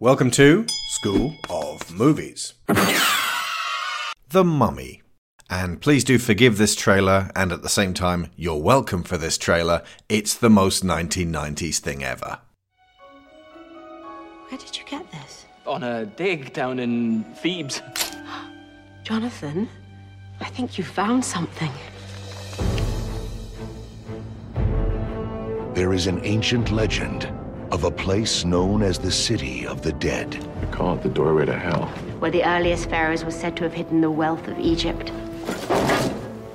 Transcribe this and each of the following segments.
Welcome to School of Movies. the Mummy. And please do forgive this trailer, and at the same time, you're welcome for this trailer. It's the most 1990s thing ever. Where did you get this? On a dig down in Thebes. Jonathan, I think you found something. There is an ancient legend of a place known as the City of the Dead. They call it the doorway to hell. Where the earliest pharaohs were said to have hidden the wealth of Egypt.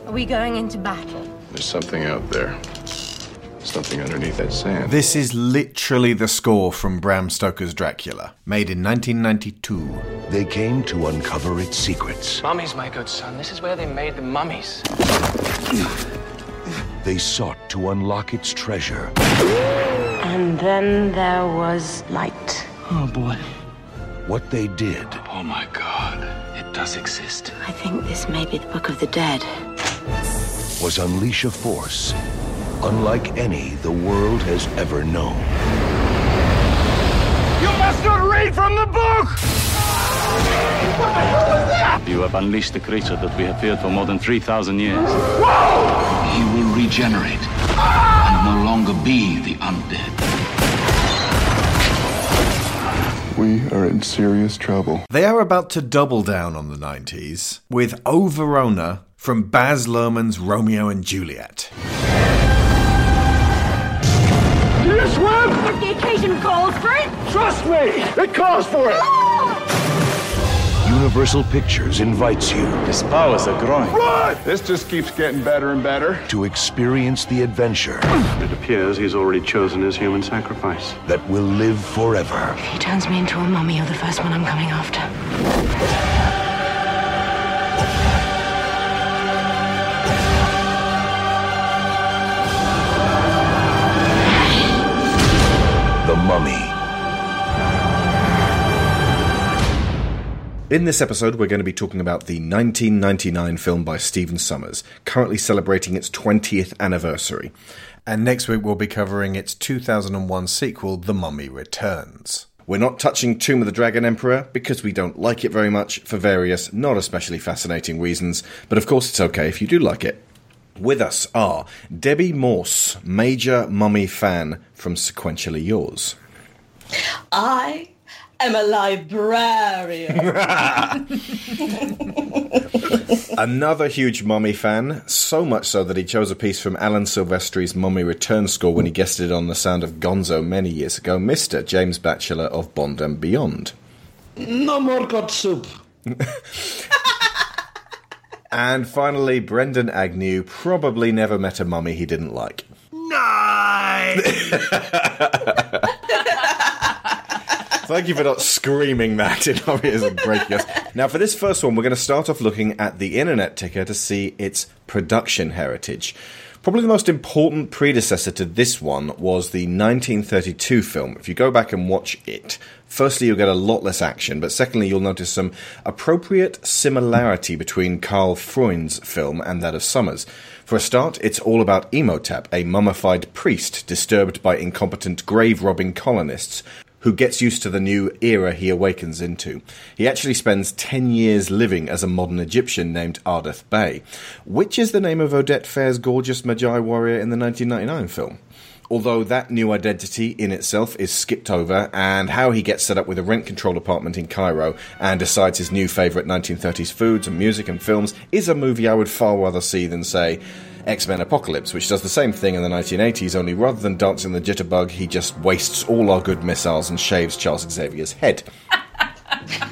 Are we going into battle? There's something out there. Something underneath that sand. This is literally the score from Bram Stoker's Dracula, made in 1992. They came to uncover its secrets. Mummies, my good son. This is where they made the mummies. They sought to unlock its treasure. And then there was light. Oh, boy. What they did Oh my god. It does exist. I think this may be the Book of the Dead. was unleash a force unlike any the world has ever known. You must not read from the book! You have unleashed the creature that we have feared for more than 3,000 years. He will regenerate and no longer be the undead. We are in serious trouble. They are about to double down on the 90s with O Verona from Baz Luhrmann's Romeo and Juliet. Yes, well, If the occasion calls for it. trust me! It calls for it! Ah! Universal Pictures invites you His powers are growing. This just keeps getting better and better. to experience the adventure It appears he's already chosen his human sacrifice. that will live forever. If he turns me into a mummy, you're the first one I'm coming after. The Mummy. In this episode, we're going to be talking about the 1999 film by Stephen Sommers, currently celebrating its 20th anniversary. And next week, we'll be covering its 2001 sequel, The Mummy Returns. We're not touching Tomb of the Dragon Emperor because we don't like it very much for various, not especially fascinating reasons, but of course, it's okay if you do like it. With us are Debbie Morse, major Mummy fan from Sequentially Yours. I am a librarian. Another huge Mummy fan, so much so that he chose a piece from Alan Silvestri's Mummy Return score when he guested it on the sound of Gonzo many years ago, Mr. James Batchelor of Bond and Beyond. No more god soup. And finally, Brendan Agnew probably never met a mummy he didn't like. Thank you for not screaming that in our ears and breaking us. Now, for this first one, we're going to start off looking at the internet ticker to see its production heritage. Probably the most important predecessor to this one was the 1932 film. If you go back and watch it, firstly, you'll get a lot less action, but secondly, you'll notice some appropriate similarity between Karl Freund's film and that of Sommers. For a start, it's all about Imhotep, a mummified priest disturbed by incompetent grave robbing colonists who gets used to the new era he awakens into. He actually spends 10 years living as a modern Egyptian named Ardeth Bey, which is the name of Oded Fehr's gorgeous Medjai warrior in the 1999 film. Although that new identity in itself is skipped over, and how he gets set up with a rent control apartment in Cairo and decides his new favourite 1930s foods and music and films is a movie I would far rather see than, say, X Men Apocalypse, which does the same thing in the 1980s, only rather than dancing the jitterbug, he just wastes all our good missiles and shaves Charles Xavier's head.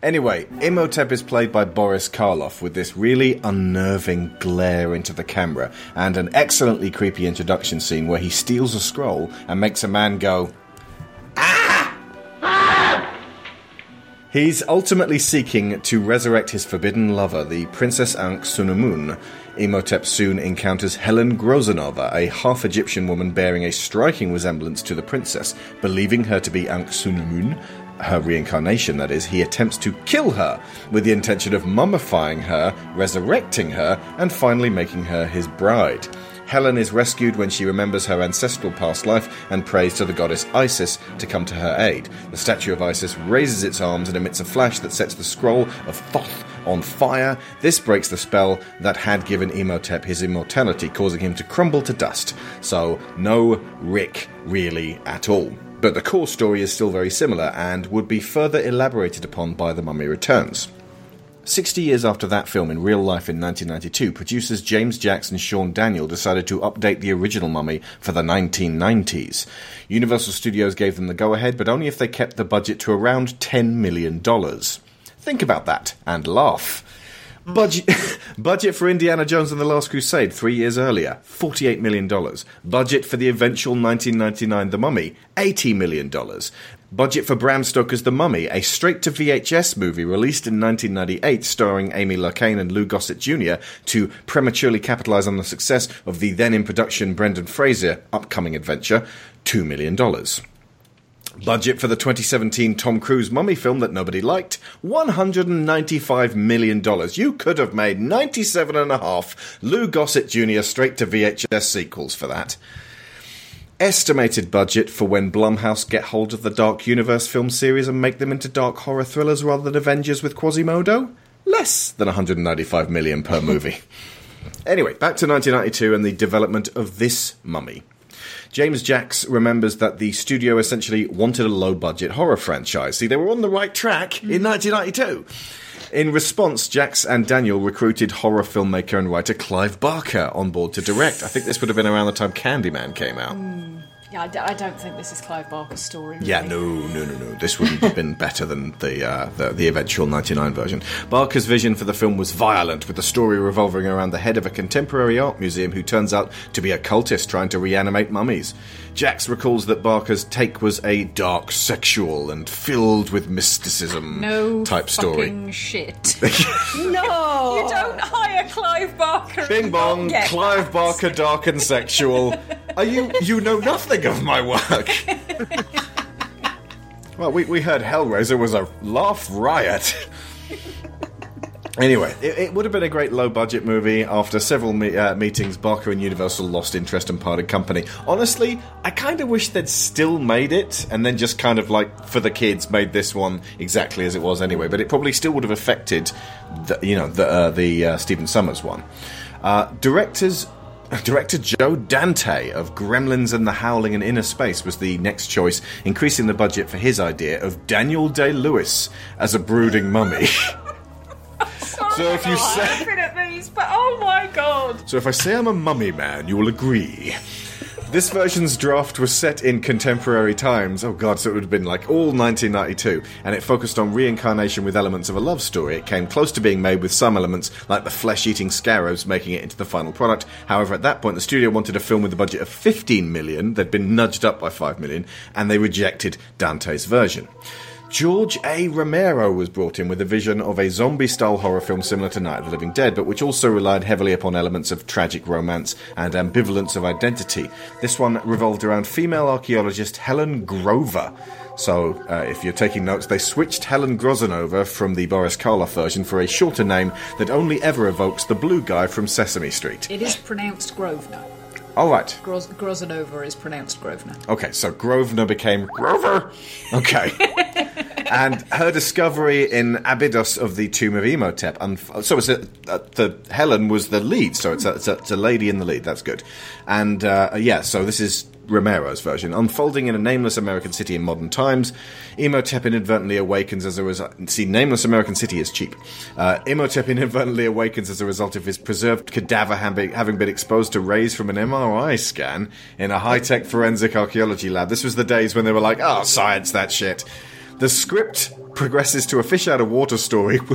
Anyway, Imhotep is played by Boris Karloff with this really unnerving glare into the camera and an excellently creepy introduction scene where he steals a scroll and makes a man go, ah! He's ultimately seeking to resurrect his forbidden lover, the Princess Ankh Sunamun. Imhotep soon encounters Helen Grozanova, a half Egyptian woman bearing a striking resemblance to the princess. Believing her to be Ankh Sunamun, her reincarnation that is, he attempts to kill her with the intention of mummifying her, resurrecting her, and finally making her his bride. Helen is rescued when she remembers her ancestral past life and prays to the goddess Isis to come to her aid. The statue of Isis raises its arms and emits a flash that sets the scroll of Thoth on fire. This breaks the spell that had given Imhotep his immortality, causing him to crumble to dust. So, no Rick really at all. But the core story is still very similar and would be further elaborated upon by The Mummy Returns. 60 years after that film in real life in 1992, producers James Jackson and Sean Daniel decided to update the original Mummy for the 1990s. Universal Studios gave them the go ahead, but only if they kept the budget to around $10 million. Think about that and laugh. Budget, budget for Indiana Jones and the Last Crusade three years earlier, $48 million. Budget for the eventual 1999 The Mummy, $80 million. Budget for Bram Stoker's The Mummy, a straight to VHS movie released in 1998 starring Amy Locane and Lou Gossett Jr. to prematurely capitalize on the success of the then in production Brendan Fraser upcoming adventure, $2 million. Budget for the 2017 Tom Cruise mummy film that nobody liked $195 million. You could have made 97 and a half Lou Gossett Jr. straight to VHS sequels for that. Estimated budget for when Blumhouse get hold of the Dark Universe film series and make them into dark horror thrillers rather than Avengers with Quasimodo? Less than 195 million per movie. anyway, back to 1992 and the development of this mummy. James Jacks remembers that the studio essentially wanted a low budget horror franchise. See, they were on the right track in mm. 1992. In response, Jacks and Daniel recruited horror filmmaker and writer Clive Barker on board to direct. I think this would have been around the time Candyman came out. Hmm. Yeah, I, d- I don't think this is Clive Barker's story. Really. Yeah, no, no, no, no. This wouldn't have been better than the, uh, the the eventual '99 version. Barker's vision for the film was violent, with the story revolving around the head of a contemporary art museum who turns out to be a cultist trying to reanimate mummies. Jacks recalls that Barker's take was a dark, sexual, and filled with mysticism No type story. No fucking shit. No! you don't hire Clive Barker. Bing bong, Clive that. Barker, dark and sexual. Are you? You know nothing of my work. well, we we heard Hellraiser was a laugh riot. Anyway, it, it would have been a great low budget movie. After several me- uh, meetings, Barker and Universal lost interest and parted company. Honestly, I kind of wish they'd still made it and then just kind of like for the kids made this one exactly as it was anyway. But it probably still would have affected, the, you know, the uh, the uh, Stephen Sommers one. Uh, directors. Director Joe Dante of Gremlins and the Howling and Inner Space was the next choice, increasing the budget for his idea of Daniel Day Lewis as a brooding mummy. So oh if you say- these, but oh my god. So if I say I'm a mummy man, you will agree. This version's draft was set in contemporary times. Oh god, so it would have been like all 1992, and it focused on reincarnation with elements of a love story. It came close to being made with some elements, like the flesh-eating scarabs, making it into the final product. However, at that point, the studio wanted a film with a budget of 15 million. They'd been nudged up by 5 million, and they rejected Dante's version. George A. Romero was brought in with a vision of a zombie style horror film similar to Night of the Living Dead, but which also relied heavily upon elements of tragic romance and ambivalence of identity. This one revolved around female archaeologist Helen Grover. So, uh, if you're taking notes, they switched Helen Grozanova from the Boris Karloff version for a shorter name that only ever evokes the blue guy from Sesame Street. It is pronounced Grosvenor. All right. Gros- Grozanova is pronounced Grosvenor. Okay, so Grosvenor became Grover. Okay. and her discovery in Abydos of the tomb of Imhotep. Unf- so it's a, uh, the Helen was the lead. So it's a, it's, a, it's a lady in the lead. That's good. And uh, yeah, so this is Romero's version. Unfolding in a nameless American city in modern times, Imhotep inadvertently awakens as a result. See, nameless American city is cheap. Uh, Imhotep inadvertently awakens as a result of his preserved cadaver having, having been exposed to rays from an MRI scan in a high tech forensic archaeology lab. This was the days when they were like, oh, science, that shit. The script progresses to a fish out of water story.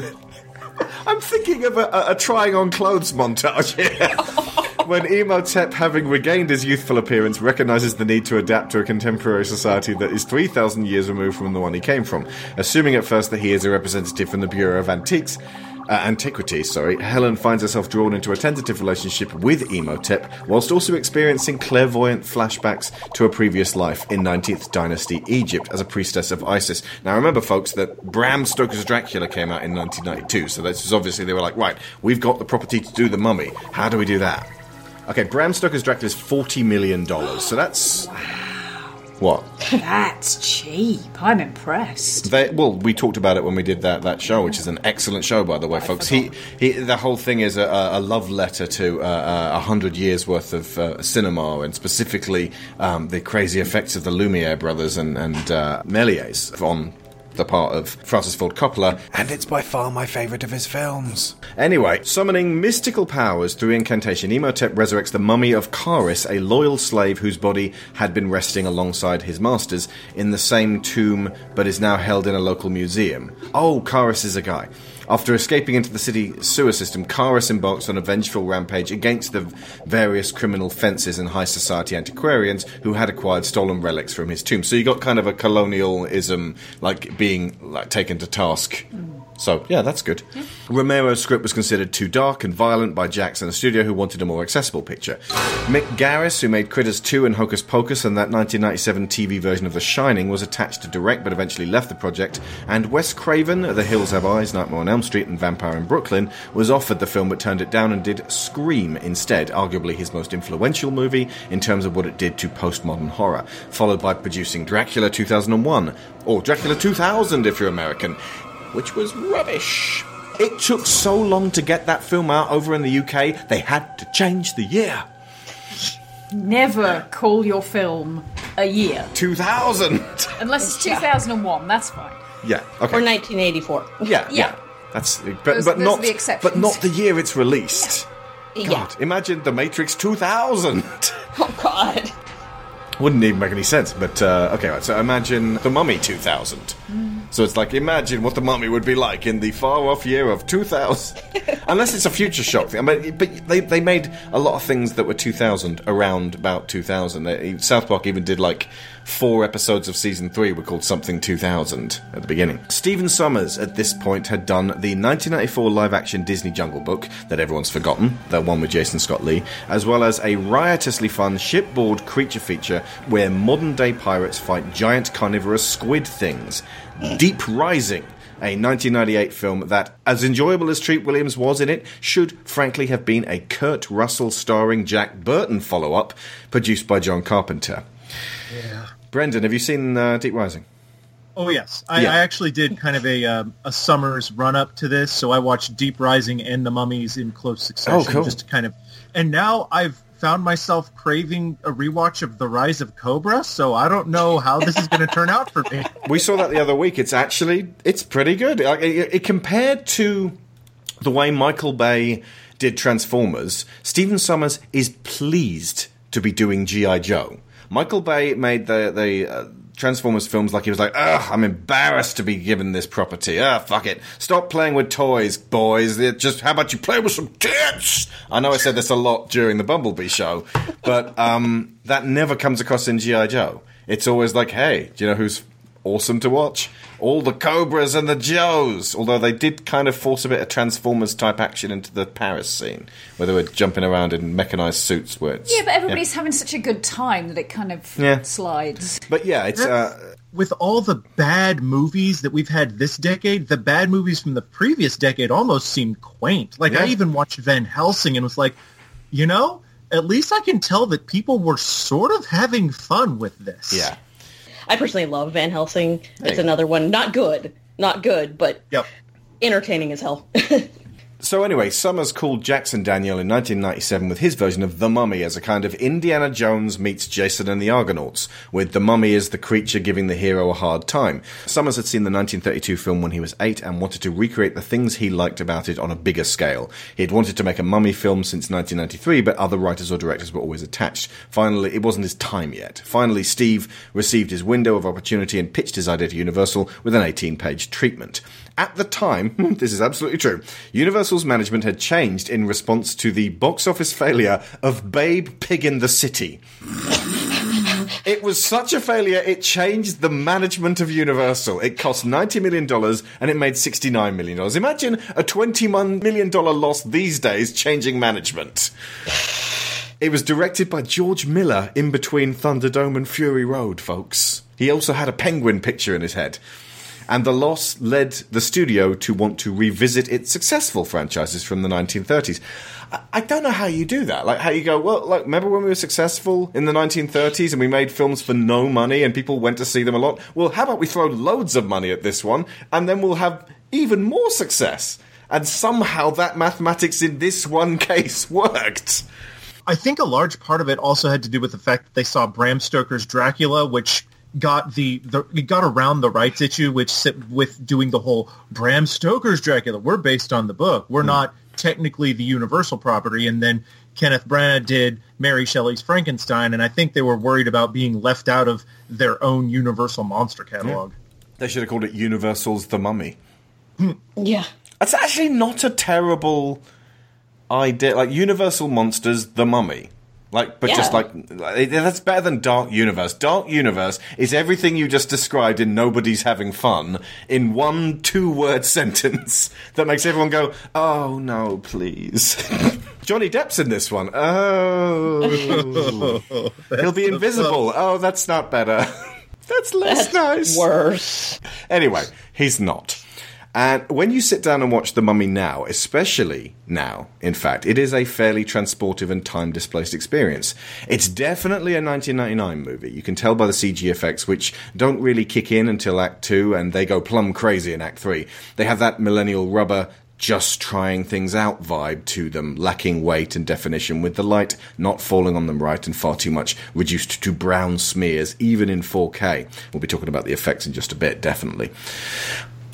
I'm thinking of a, a, a trying on clothes montage here. when Imhotep, having regained his youthful appearance, recognizes the need to adapt to a contemporary society that is 3,000 years removed from the one he came from. Assuming at first that he is a representative from the Bureau of Antiques, uh, antiquities, sorry, Helen finds herself drawn into a tentative relationship with Imhotep, whilst also experiencing clairvoyant flashbacks to a previous life in 19th Dynasty Egypt as a priestess of Isis. Now remember, folks, that Bram Stoker's Dracula came out in 1992, so this is obviously they were like, right, we've got the property to do the mummy. How do we do that? Okay, Bram Stoker's Dracula is forty million dollars. So that's what That's cheap. I'm impressed. they. Well, we talked about it when we did that that show, which is an excellent show, by the way, folks. He, he the whole thing is a, a love letter to uh, a hundred years worth of uh, cinema, and specifically um, the crazy effects of the Lumiere brothers and and uh, Méliès on the part of Francis Ford Coppola, and it's by far my favourite of his films. Anyway, summoning mystical powers through incantation, Imhotep resurrects the mummy of Charis, a loyal slave whose body had been resting alongside his master's in the same tomb, but is now held in a local museum. Oh, Charis is a guy. After escaping into the city sewer system, Charis embarks on a vengeful rampage against the various criminal fences and high society antiquarians who had acquired stolen relics from his tomb. So you got kind of a colonialism, like being like taken to task. Mm. So yeah, that's good. Romero's script was considered too dark and violent by Jackson, a studio who wanted a more accessible picture. Mick Garris, who made Critters 2 and Hocus Pocus and that 1997 TV version of The Shining, was attached to direct but eventually left the project. And Wes Craven, The Hills Have Eyes, Nightmare on Elm Street, and Vampire in Brooklyn, was offered the film but turned it down and did Scream instead, arguably his most influential movie in terms of what it did to postmodern horror, followed by producing Dracula 2001, or Dracula 2000 if you're American, which was rubbish. It took so long to get that film out over in the UK, they had to change the year. Never call your film a year. 2000! Unless it's 2001, that's fine. yeah, okay. Or 1984. yeah, yeah. Yeah. That's but, Those- but those not the exceptions. but not the year it's released. Yeah. God, imagine The Matrix 2000. Oh, God. Wouldn't even make any sense. But uh, okay, right, so imagine The Mummy 2000. Mm. So it's like imagine what the Mummy would be like in the far off year of 2000. Unless it's a future shock thing. I mean, but they they made a lot of things that were 2000 around about 2000. South Park even did like four episodes of season three were called something 2000 at the beginning. Stephen Sommers at this point had done the 1994 live action Disney Jungle Book that everyone's forgotten, the one with Jason Scott Lee, as well as a riotously fun shipboard creature feature where modern day pirates fight giant carnivorous squid things. Deep Rising. A 1998 film that, as enjoyable as Treat Williams was in it, should frankly have been a Kurt Russell starring Jack Burton follow up, produced by John Carpenter. Yeah. Brendan, have you seen uh, Deep Rising? Oh yes, I, Yeah. I actually did kind of a um, a summer's run up to this. So I watched Deep Rising and The Mummies in close succession, Oh, cool. just to kind of. And now I've found myself craving a rewatch of The Rise of Cobra. So I don't know how this is going to turn out for me. We saw that the other week. It's actually it's pretty good. Like, it, it compared to the way Michael Bay did Transformers, Stephen Sommers is pleased to be doing GI Joe. Michael Bay made the the uh, Transformers films like he was like, ugh, I'm embarrassed to be given this property. Ah, fuck it. Stop playing with toys, boys. It just how about you play with some tits? I know I said this a lot during the Bumblebee show, but um, that never comes across in GI Joe. It's always like, hey, do you know who's awesome to watch? All the Cobras and the Joes. Although they did kind of force a bit of Transformers type action into the Paris scene, where they were jumping around in mechanized suits. Where it's, Yeah, but everybody's having such a good time that it kind of Yeah. slides. But yeah, it's uh, With all the bad movies that we've had this decade, the bad movies from the previous decade almost seem quaint. Like I even watched Van Helsing and was like, you know, at least I can tell that people were sort of having fun with this. yeah. I personally love Van Helsing. It's another one. Not good. Not good, but Yep. entertaining as hell. So anyway, Sommers called Jackson Daniel in 1997 with his version of The Mummy as a kind of Indiana Jones meets Jason and the Argonauts, with the mummy as the creature giving the hero a hard time. Sommers had seen the 1932 film when he was eight and wanted to recreate the things he liked about it on a bigger scale. He had wanted to make a mummy film since 1993, but other writers or directors were always attached. Finally, it wasn't his time yet. Finally, Steve received his window of opportunity and pitched his idea to Universal with an 18-page treatment. At the time, this is absolutely true, Universal's management had changed in response to the box office failure of Babe Pig in the City. It was such a failure, it changed the management of Universal. It cost $90 million and it made $69 million. Imagine a $21 million loss these days changing management. It was directed by George Miller in between Thunderdome and Fury Road, folks. He also had a penguin picture in his head. And the loss led the studio to want to revisit its successful franchises from the 1930s. I, don't know how you do that. Like, how you go, well, like, remember when we were successful in the 1930s and we made films for no money and people went to see them a lot? Well, how about we throw loads of money at this one and then we'll have even more success? And somehow that mathematics in this one case worked. I think a large part of it also had to do with the fact that they saw Bram Stoker's Dracula, which got the, the it got around the rights issue, which sit with doing the whole Bram Stoker's Dracula. We're based on the book. We're hmm. not technically the Universal property. And then Kenneth Branagh did Mary Shelley's Frankenstein, and I think they were worried about being left out of their own Universal monster catalog. They should have called it Universal's The Mummy. Hmm. Yeah. That's actually not a terrible idea. Like Universal Monsters, The Mummy. Like, but just like like, that's better than Dark Universe. Dark Universe is everything you just described in Nobody's Having Fun in one two-word sentence that makes everyone go, "Oh no, please." Johnny Depp's in this one. Oh, he'll be invisible. Oh, that's not better. that's less That's nice. worse. Anyway, he's not. And when you sit down and watch The Mummy now, especially now, in fact, it is a fairly transportive and time displaced experience. It's definitely a 1999 movie. You can tell by the CG effects, which don't really kick in until Act 2, and they go plumb crazy in Act 3. They have that millennial rubber, just trying things out vibe to them, lacking weight and definition, with the light not falling on them right and far too much reduced to brown smears, even in 4K. We'll be talking about the effects in just a bit, definitely.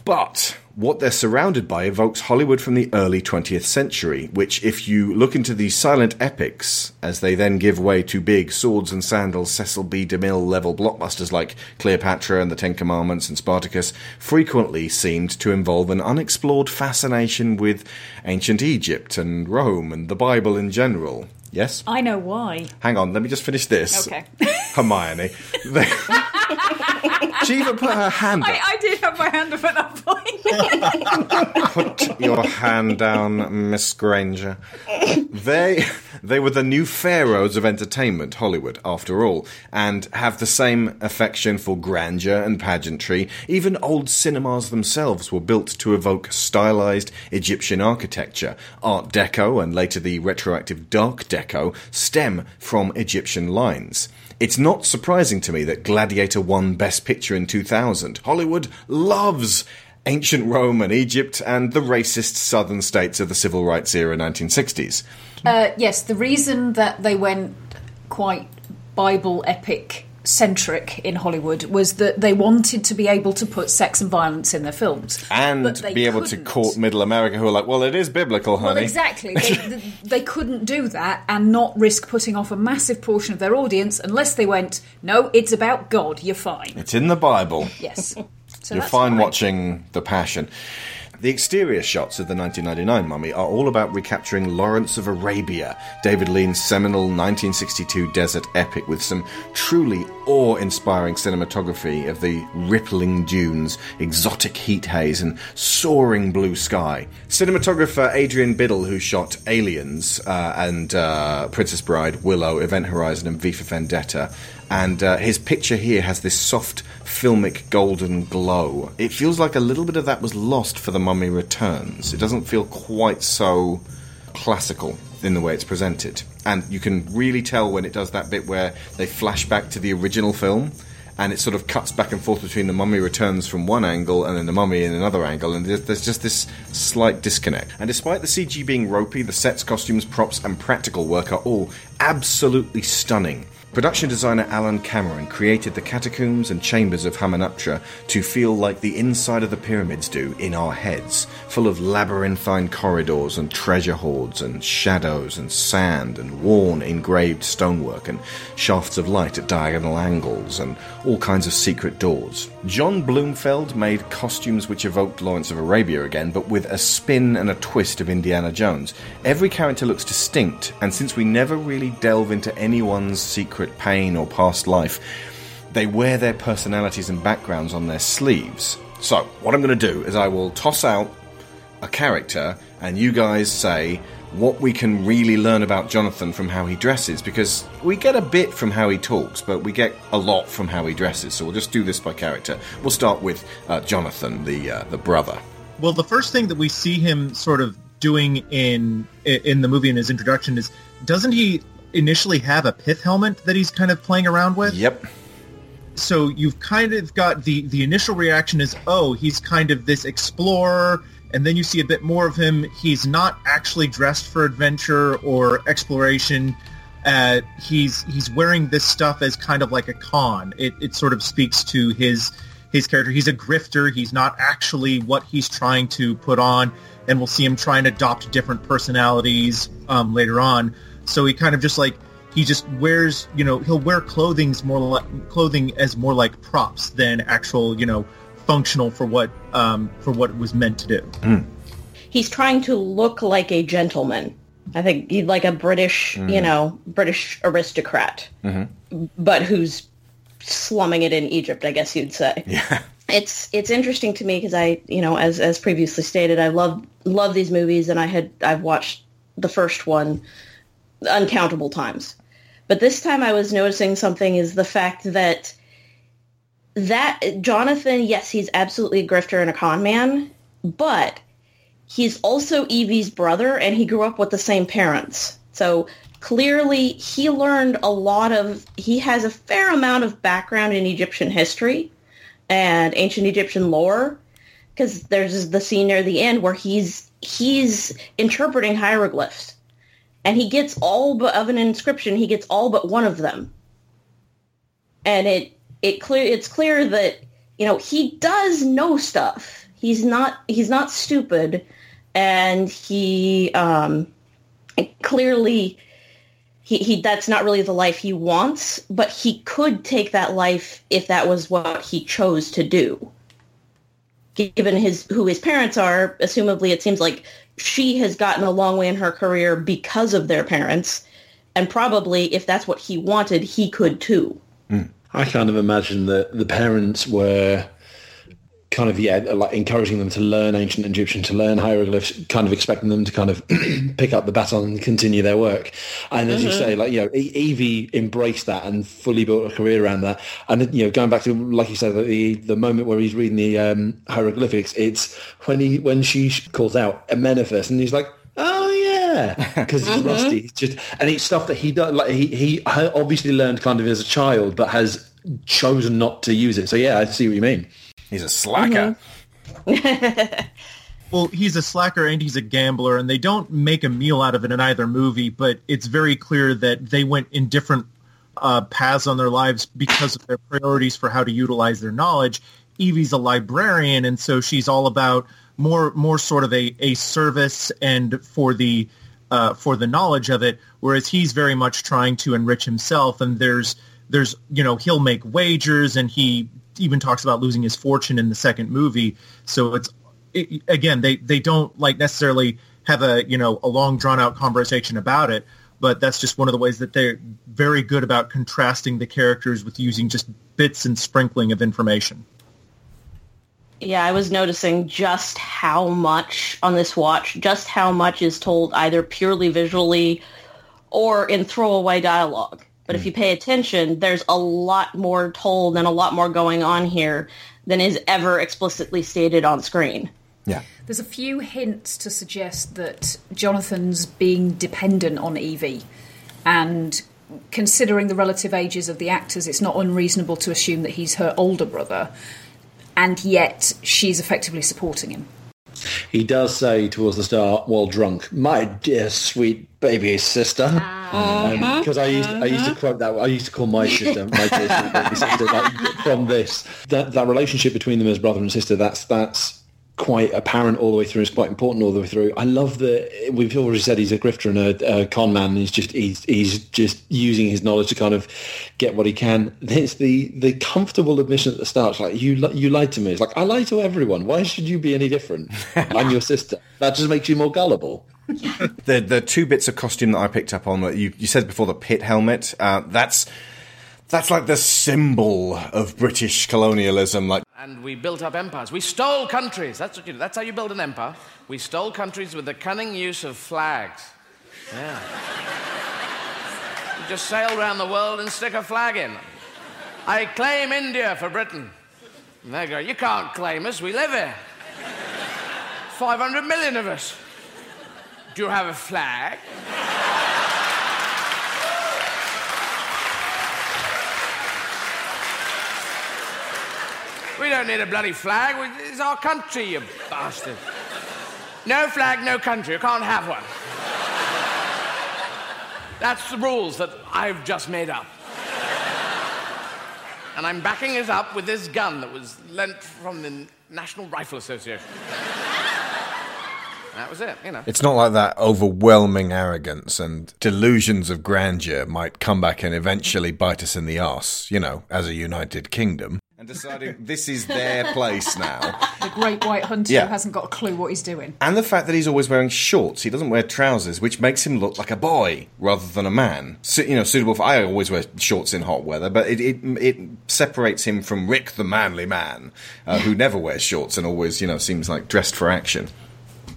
But what they're surrounded by evokes Hollywood from the early 20th century, which, if you look into the silent epics, as they then give way to big swords and sandals Cecil B. DeMille level blockbusters like Cleopatra and the Ten Commandments and Spartacus, frequently seemed to involve an unexplored fascination with ancient Egypt and Rome and the Bible in general. Yes? I know why. Hang on, let me just finish this. Okay. Hermione. She even put her hand up. I, I did have my hand up at that point. Put your hand down, Miss Granger. They they were the new pharaohs of entertainment, Hollywood, after all, and have the same affection for grandeur and pageantry. Even old cinemas themselves were built to evoke stylized Egyptian architecture. Art Deco and later the retroactive Dark Deco stem from Egyptian lines. It's not surprising to me that Gladiator won Best Picture in 2000. Hollywood loves ancient Rome and Egypt and the racist southern states of the civil rights era 1960s. Uh, yes, the reason that they went quite Bible epic centric in Hollywood was that they wanted to be able to put sex and violence in their films. And be able to couldn't. court middle America who are like, well, it is biblical, honey. Well, exactly. They, they couldn't do that and not risk putting off a massive portion of their audience unless they went, no, it's about God, you're fine. It's in the Bible. Yes. So You're fine watching The Passion. The exterior shots of the 1999 Mummy are all about recapturing Lawrence of Arabia, David Lean's seminal 1962 desert epic with some truly awe-inspiring cinematography of the rippling dunes, exotic heat haze, and soaring blue sky. Cinematographer Adrian Biddle, who shot Aliens uh, and uh, Princess Bride, Willow, Event Horizon, and V for Vendetta, and uh, his picture here has this soft filmic golden glow. It feels like a little bit of that was lost for The Mummy Returns. It doesn't feel quite so classical in the way it's presented. And you can really tell when it does that bit where they flash back to the original film and it sort of cuts back and forth between The Mummy Returns from one angle and then The Mummy in another angle, and there's, there's just this slight disconnect. And despite the CG being ropey, the sets, costumes, props, and practical work are all absolutely stunning. Production designer Alan Cameron created the catacombs and chambers of Hamunaptra to feel like the inside of the pyramids do in our heads, full of labyrinthine corridors and treasure hoards and shadows and sand and worn engraved stonework and shafts of light at diagonal angles and all kinds of secret doors. John Bloomfield made costumes which evoked Lawrence of Arabia again, but with a spin and a twist of Indiana Jones. Every character looks distinct, and since we never really delve into anyone's secret pain or past life, they wear their personalities and backgrounds on their sleeves. So, what I'm going to do is I will toss out a character, and you guys say what we can really learn about Jonathan from how he dresses, because we get a bit from how he talks, but we get a lot from how he dresses. So we'll just do this by character. We'll start with uh, Jonathan, the uh, the brother. Well, the first thing that we see him sort of doing in in the movie in his introduction is doesn't he initially have a pith helmet that he's kind of playing around with? Yep. So you've kind of got the the initial reaction is oh he's kind of this explorer and then you see a bit more of him. He's not actually dressed for adventure or exploration. Uh, he's he's wearing this stuff as kind of like a con. It, it sort of speaks to his his character. He's a grifter. He's not actually what he's trying to put on, and we'll see him try and adopt different personalities um, later on. So he kind of just like he just wears you know he'll wear clothing's more like clothing as more like props than actual you know functional for what um, for what it was meant to do. Mm. He's trying to look like a gentleman. I think he'd like a British, mm. you mm-hmm. know, British aristocrat, mm-hmm. but who's slumming it in Egypt, I guess you'd say. Yeah. It's it's interesting to me because I, you know, as as previously stated, I love love these movies, and I had I've watched the first one uncountable times, but this time I was noticing something is the fact that that Jonathan, yes, he's absolutely a grifter and a con man, but he's also Evie's brother and he grew up with the same parents. So clearly he learned a lot of, he has a fair amount of background in Egyptian history and ancient Egyptian lore because there's the scene near the end where he's, he's interpreting hieroglyphs and he gets all but of an inscription, he gets all but one of them. And it it clear it's clear that you know he does know stuff. He's not he's not stupid, and he um, clearly he, he that's not really the life he wants. But he could take that life if that was what he chose to do. Given his who his parents are, assumably it seems like she has gotten a long way in her career because of their parents, and probably if that's what he wanted, he could too. Mm. I kind of imagine that the parents were kind of yeah like encouraging them to learn ancient Egyptian, to learn hieroglyphs, kind of expecting them to kind of pick up the baton and continue their work. And as mm-hmm. you say, like you know, Evie embraced that and fully built a career around that. And you know, going back to like you said, the the moment where he's reading the um, hieroglyphics, it's when he when she calls out Amenophis, and he's like, oh yeah, because it's mm-hmm. rusty. It's just and it's stuff that he does. Like he he obviously learned kind of as a child, but has chosen not to use it. So yeah, I see what you mean. He's a slacker. Mm-hmm. well, he's a slacker and he's a gambler, and they don't make a meal out of it in either movie. But it's very clear that they went in different uh, paths on their lives because of their priorities for how to utilize their knowledge. Evie's a librarian, and so she's all about more more sort of a, a service and for the uh, for the knowledge of it, whereas he's very much trying to enrich himself. And there's there's you know he'll make wagers, and he even talks about losing his fortune in the second movie. So it's it, again they they don't like necessarily have a you know a long drawn out conversation about it, but that's just one of the ways that they're very good about contrasting the characters with using just bits and sprinkling of information. Yeah, I was noticing just how much on this watch, just how much is told either purely visually or in throwaway dialogue. But mm. if hmm. you pay attention, there's a lot more told and a lot more going on here than is ever explicitly stated on screen. Yeah. There's a few hints to suggest that Jonathan's being dependent on Evie and considering the relative ages of the actors, it's not unreasonable to assume that he's her older brother and yet she's effectively supporting him. He does say towards the start, while drunk, "My dear sweet baby sister," because um, uh-huh. I used I used to uh-huh. quote that. I used to call my sister my dear sweet baby sister like, from this. That that relationship between them as brother and sister. That's that's quite apparent all the way through. It's quite important all the way through. I love that we've already said he's a grifter and a, a con man. he's just he's he's just using his knowledge to kind of get what he can. It's the the comfortable admission at the start. It's like you you lied to me. It's like I lie to everyone. Why should you be any different? I'm your sister. That just makes you more gullible. the the two bits of costume that I picked up on that you you said before the pit helmet. Uh, that's that's like the symbol of British colonialism. Like and we built up empires. We stole countries. That's what you do. That's how you build an empire. We stole countries with the cunning use of flags. Yeah. You just sail around the world and stick a flag in. I claim India for Britain. And they go, You can't claim us, we live here. 500 million of us. Do you have a flag? We don't need a bloody flag. It's our country, you bastard. No flag, no country. You can't have one. That's the rules that I've just made up. And I'm backing it up with this gun that was lent from the National Rifle Association. That was it, you know. It's not like that overwhelming arrogance and delusions of grandeur might come back and eventually bite us in the arse, you know, as a united kingdom. And deciding this is their place now. The great white hunter Yeah. who hasn't got a clue what he's doing. And the fact that he's always wearing shorts, he doesn't wear trousers, which makes him look like a boy rather than a man. So, you know, suitable for. I always wear shorts in hot weather, but it it, it separates him from Rick, the manly man, uh, who never wears shorts and always, you know, seems like dressed for action.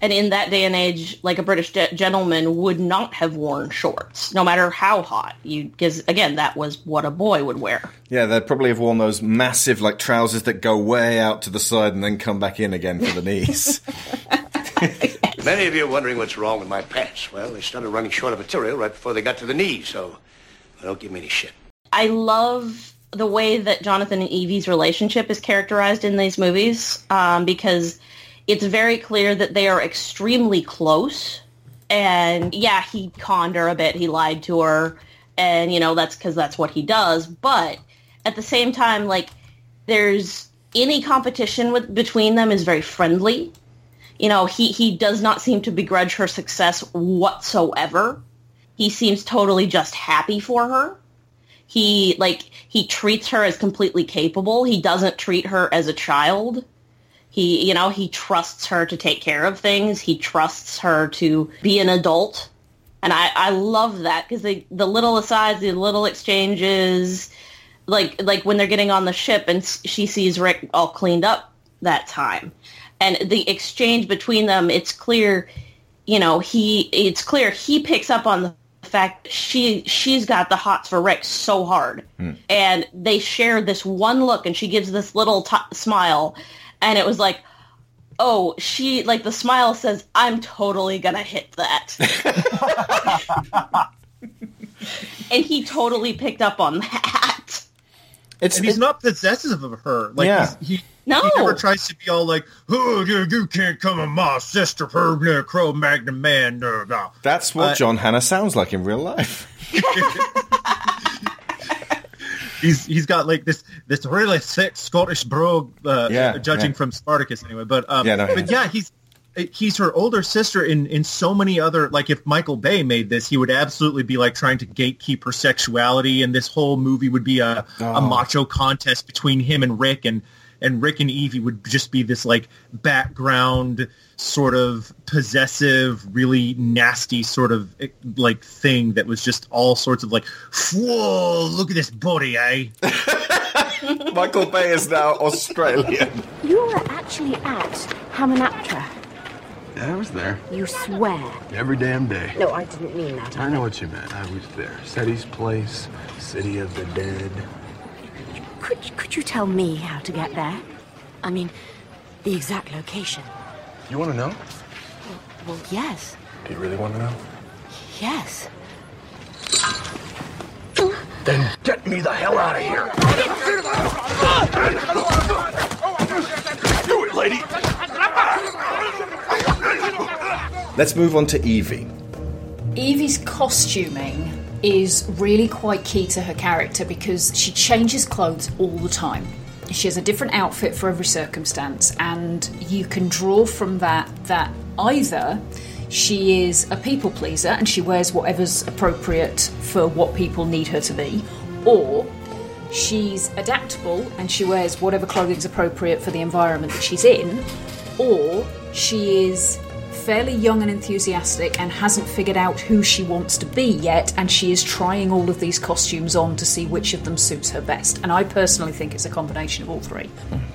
And in that day and age, like a British ge- gentleman would not have worn shorts, no matter how hot. You because again, that was what a boy would wear. Yeah, they'd probably have worn those massive like trousers that go way out to the side and then come back in again for the knees. Many of you are wondering what's wrong with my pants. Well, they started running short of material right before they got to the knees, so well, don't give me any shit. I love the way that Jonathan and Evie's relationship is characterized in these movies um, because it's very clear that they are extremely close. And yeah, he conned her a bit. He lied to her. And, you know, that's because that's what he does. But at the same time, like, there's any competition with between them is very friendly. You know, he, he does not seem to begrudge her success whatsoever. He seems totally just happy for her he like he treats her as completely capable he doesn't treat her as a child he you know he trusts her to take care of things. He trusts her to be an adult. And i i love that because the the little asides the little exchanges like like when they're getting on the ship and she sees rick all cleaned up that time. And the exchange between them it's clear you know he it's clear he picks up on the fact she she's got the hots for Rick so hard, hmm. and they share this one look, and she gives this little t- smile, and it was like, oh, she like the smile says, I'm totally gonna hit that, and he totally picked up on that. It's, and he's not possessive of her. Like Yeah. he, No. he never tries to be all like, "Oh, you, you can't come on my sister, her no, Cro-Magnon Man." No, no. That's what Uh, John Hannah sounds like in real life. he's he's got like this this really thick Scottish brogue, uh, Yeah, judging yeah. from Spartacus anyway. But um, Yeah, no, but yeah, he's he's her older sister in in so many other like if Michael Bay made this, he would absolutely be like trying to gatekeep her sexuality, and this whole movie would be a Oh. a macho contest between him and Rick, and and Rick and Evie would just be this like background sort of possessive, really nasty sort of eh, like thing that was just all sorts of like, whoa, look at this body, eh? Michael Bay is now Australian. You were actually at Hamunaptra. Yeah, I was there. You swear. Every damn day. No, I didn't mean that. I know what you meant. I was there. Seti's place, City of the Dead. Could, could you tell me how to get there? I mean, the exact location. You want to know? Well, yes. Do you really want to know? Yes. Then get me the hell out of here. Do it, lady. Let's move on to Evie. Evie's costuming is really quite key to her character because she changes clothes all the time. She has a different outfit for every circumstance, and you can draw from that that either she is a people pleaser and she wears whatever's appropriate for what people need her to be, or she's adaptable and she wears whatever clothing's appropriate for the environment that she's in, or she is fairly young and enthusiastic and hasn't figured out who she wants to be yet, and she is trying all of these costumes on to see which of them suits her best. And I personally think it's a combination of all three.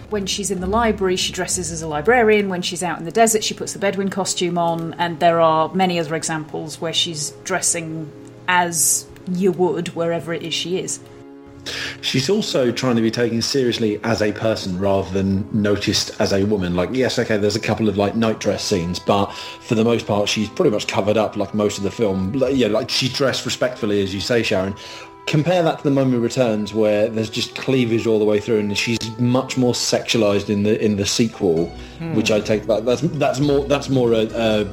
When she's in the library, she dresses as a librarian. When she's out in the desert, she puts the Bedouin costume on. And there are many other examples where she's dressing as you would wherever it is she is. She's also trying to be taken seriously as a person rather than noticed as a woman. Like, yes, okay, there's a couple of like night dress scenes, but for the most part, she's pretty much covered up like most of the film. Like, yeah, like she's dressed respectfully, as you say, Sharon. Compare that to the Mummy Returns, where there's just cleavage all the way through, and she's much more sexualized in the in the sequel, Hmm. which I take that that's that's more that's more a, a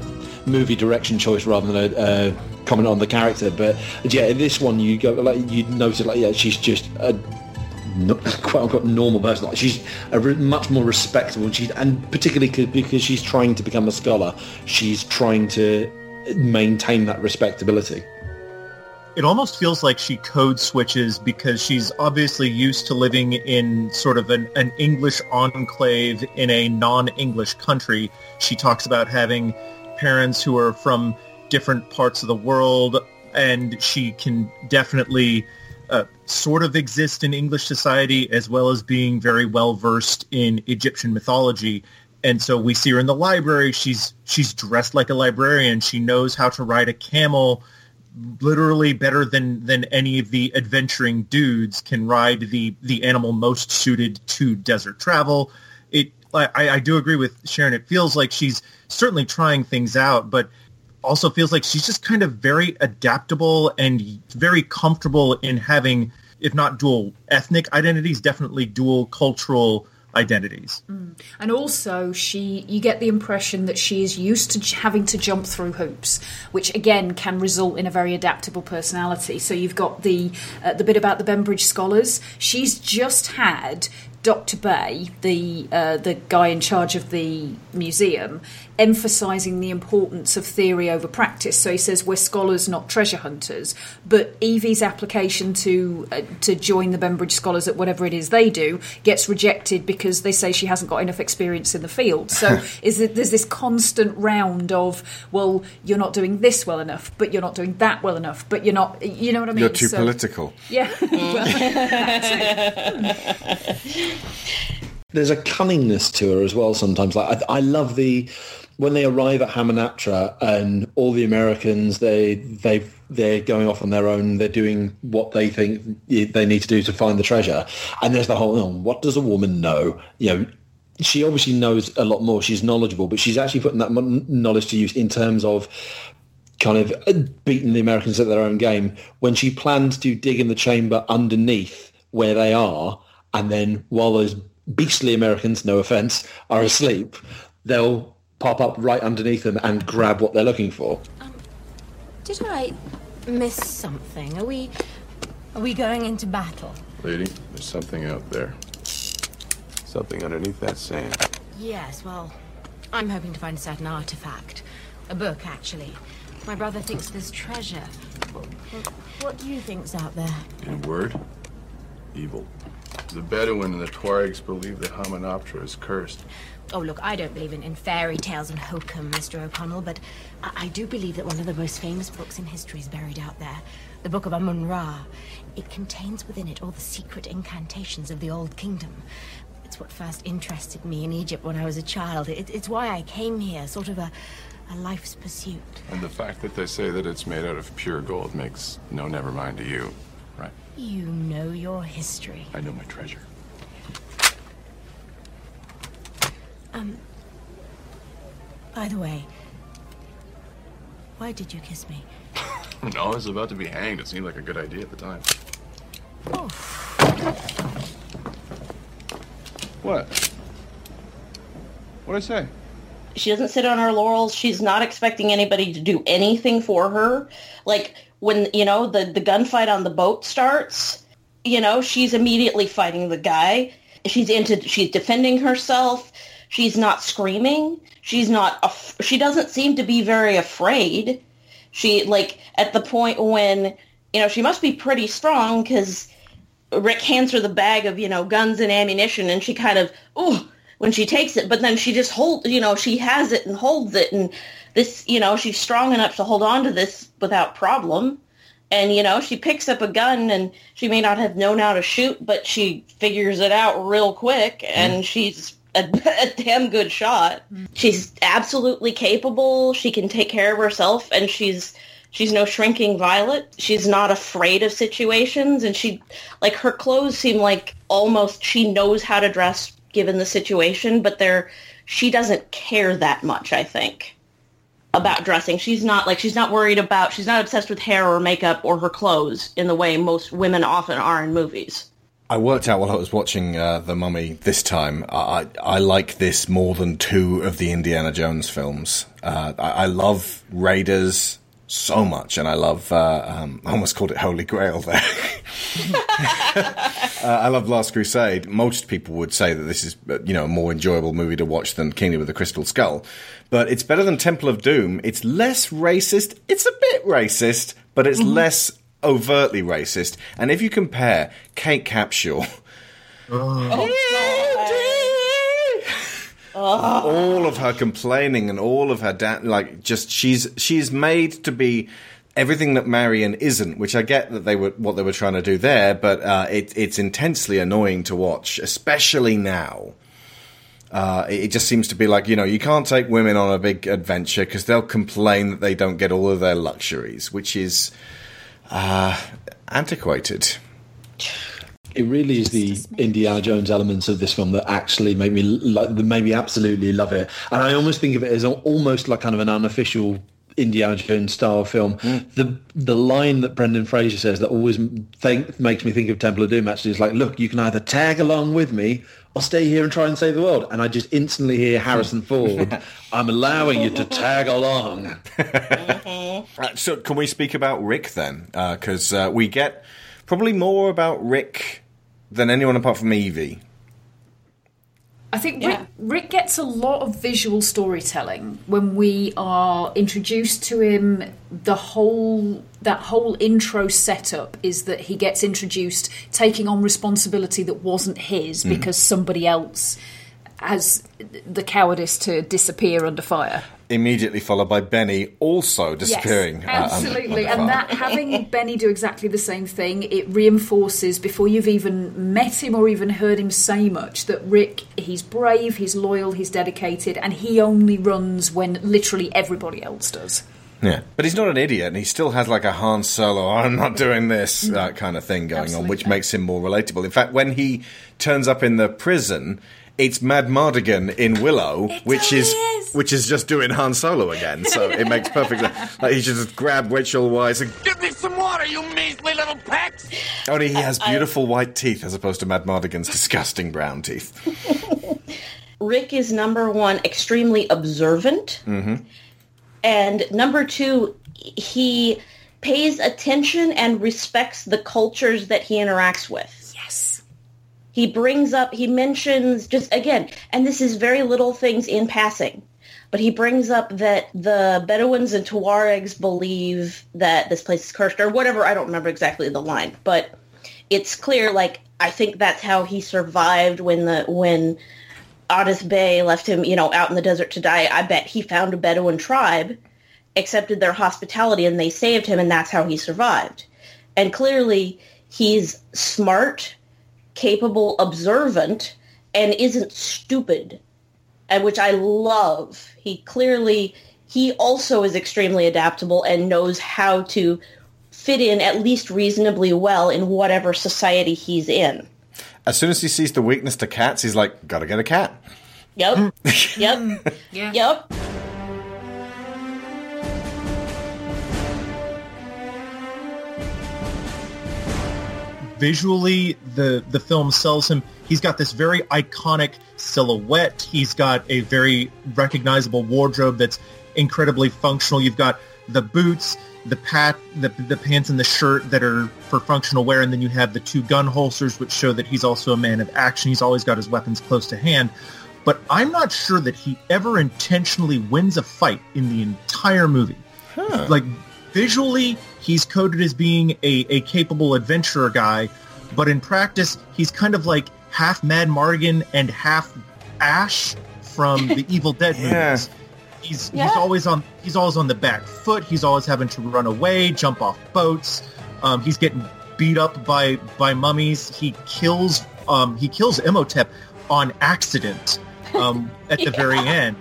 movie direction choice rather than a, a comment on the character. But yeah, in this one you go like you notice like yeah, she's just a no, quote unquote normal person. Like she's a re- much more respectable. She's and particularly 'cause- because she's trying to become a scholar, she's trying to maintain that respectability. it almost feels like she code switches because she's obviously used to living in sort of an, an English enclave in a non-English country. She talks about having parents who are from different parts of the world, and she can definitely uh, sort of exist in English society as well as being very well versed in Egyptian mythology. And so we see her in the library. She's she's dressed like a librarian. She knows how to ride a camel literally better than than any of the adventuring dudes can ride the the animal most suited to desert travel. It I, I do agree with Sharon. It feels like she's certainly trying things out, but also feels like she's just kind of very adaptable and very comfortable in having, if not dual ethnic identities, definitely dual cultural identities. And also, she you get the impression that she is used to having to jump through hoops, which again can result in a very adaptable personality. So you've got the uh, the bit about the Bembridge scholars. She's just had Dr. Bey, the uh, the guy in charge of the museum, emphasising the importance of theory over practice. So he says we're scholars, not treasure hunters. But Evie's application to uh, to join the Bembridge scholars at whatever it is they do gets rejected because they say she hasn't got enough experience in the field. So is it, there's this constant round of well, you're not doing this well enough, but you're not doing that well enough, but you're not. You know what I mean? You're too So- political. Yeah. Well, that's it. There's a cunningness to her as well. Sometimes, like I, I love the when they arrive at Hamunaptra and all the Americans they they they're going off on their own. They're doing what they think they need to do to find the treasure. And there's the whole, oh, what does a woman know? You know, she obviously knows a lot more. She's knowledgeable, but she's actually putting that knowledge to use in terms of kind of beating the Americans at their own game. When she plans to dig in the chamber underneath where they are, and then while those beastly Americans, no offense, are asleep, they'll pop up right underneath them and grab what they're looking for. Um, did I miss something? Are we... Are we going into battle? Lady, there's something out there. Something underneath that sand. Yes, well, I'm hoping to find a certain artifact. A book, actually. My brother thinks there's treasure. What, what, what do you think's out there? In a word, evil. The Bedouin and the Tuaregs believe that Hamunaptra is cursed. Oh, look, I don't believe in, in fairy tales and hokum, Mr. O'Connell, but I, I do believe that one of the most famous books in history is buried out there. The Book of Amun-Ra. It contains within it all the secret incantations of the Old Kingdom. It's what first interested me in Egypt when I was a child. It, it's why I came here, sort of a, a life's pursuit. And the fact that they say that it's made out of pure gold makes no never mind to you, right? You know your history. I know my treasure. Um, by the way, why did you kiss me? No, I was about to be hanged. It seemed like a good idea at the time. Oh, What? What'd I say? She doesn't sit on her laurels. She's not expecting anybody to do anything for her. Like when, you know, the, the gunfight on the boat starts, you know, she's immediately fighting the guy. She's into, she's defending herself. She's not screaming. She's not, af- she doesn't seem to be very afraid. She, like, at the point when, you know, she must be pretty strong because Rick hands her the bag of, you know, guns and ammunition and she kind of, ooh, when she takes it, but then she just hold, you know, she has it and holds it, and this, you know, she's strong enough to hold on to this without problem. And you know, she picks up a gun, and she may not have known how to shoot, but she figures it out real quick, and mm-hmm. she's a, a damn good shot. Mm-hmm. She's absolutely capable. She can take care of herself, and she's she's no shrinking violet. She's not afraid of situations, and she like her clothes seem like almost she knows how to dress given the situation, but they're she doesn't care that much. I think about dressing. She's not like she's not worried about. She's not obsessed with hair or makeup or her clothes in the way most women often are in movies. I worked out while I was watching uh, The Mummy this time. I, I like this more than two of the Indiana Jones films. Uh, I, I love Raiders so much, and I love. Uh, um, I almost called it Holy Grail there. Uh, I love Last Crusade. Most people would say that this is, uh, you know, a more enjoyable movie to watch than Kingdom of the Crystal Skull. But it's better than Temple of Doom. It's less racist. It's a bit racist, but it's less overtly racist. And if you compare Kate Capshaw, all of her complaining and all of her da- like just she's she's made to be everything that Marion isn't, which I get that they were what they were trying to do there, but uh, it, it's intensely annoying to watch, especially now. Uh, it it just seems to be like you know you can't take women on a big adventure because they'll complain that they don't get all of their luxuries, which is uh, antiquated. It really is the Indiana Jones elements of this film that actually make me like that made me absolutely love it, and I almost think of it as almost like kind of an unofficial Indiana Jones style film. Mm. The the line that Brendan Fraser says that always think, makes me think of Temple of Doom actually is like, look, you can either tag along with me or stay here and try and save the world. And I just instantly hear Harrison Ford. I'm allowing you to tag along. Right, mm-hmm. uh, so can we speak about Rick then? Uh, because uh, we get probably more about Rick than anyone apart from Evie. I think Rick, Rick gets a lot of visual storytelling when we are introduced to him. The whole that whole intro setup is that he gets introduced taking on responsibility that wasn't his Mm. because somebody else has the cowardice to disappear under fire. Immediately followed by Benny also disappearing. Yes, uh, under- absolutely. under and that having Benny do exactly the same thing, it reinforces before you've even met him or even heard him say much that Rick, he's brave, he's loyal, he's dedicated, and he only runs when literally everybody else does. Yeah, but he's not an idiot, and he still has like a Han Solo, I'm not doing this uh, kind of thing going on, which makes him more relatable. In fact, when he turns up in the prison, it's Madmartigan in Willow, which is, which is just doing Han Solo again. So it makes perfect sense. Like he should just grab Rachel Weisz and Give me some water, you measly little pecks! only he has beautiful white teeth as opposed to Madmartigan's disgusting brown teeth. Rick is number one, extremely observant. hmm And number two, he pays attention and respects the cultures that he interacts with. He brings up, he mentions just again, and this is very little things in passing, but he brings up that the Bedouins and Tuaregs believe that this place is cursed or whatever. I don't remember exactly the line, but it's clear. Like I think that's how he survived when the when Ardeth Bay left him, you know, out in the desert to die. I bet he found a Bedouin tribe, accepted their hospitality, and they saved him, and that's how he survived. And clearly, he's smart, capable, observant, and isn't stupid, and which I love. He clearly, he also is extremely adaptable and knows how to fit in at least reasonably well in whatever society he's in. As soon as he sees the weakness to cats, he's like, gotta get a cat. Yep. yep. Yeah. Yep. Visually the the film sells him. He's got this very iconic silhouette. He's got a very recognizable wardrobe that's incredibly functional. You've got the boots the pat the, the pants and the shirt that are for functional wear and then you have the two gun holsters which show that he's also a man of action. He's always got his weapons close to hand. But i'm not sure that he ever intentionally wins a fight in the entire movie. Like visually he's coded as being a, a capable adventurer guy but in practice he's kind of like half Madmartigan and half Ash from the Evil Dead Yeah. movies. He's Yeah. he's always on he's always on the back foot. He's always having to run away, jump off boats. Um, he's getting beat up by by mummies. He kills um, he kills Imhotep on accident um, at the very end,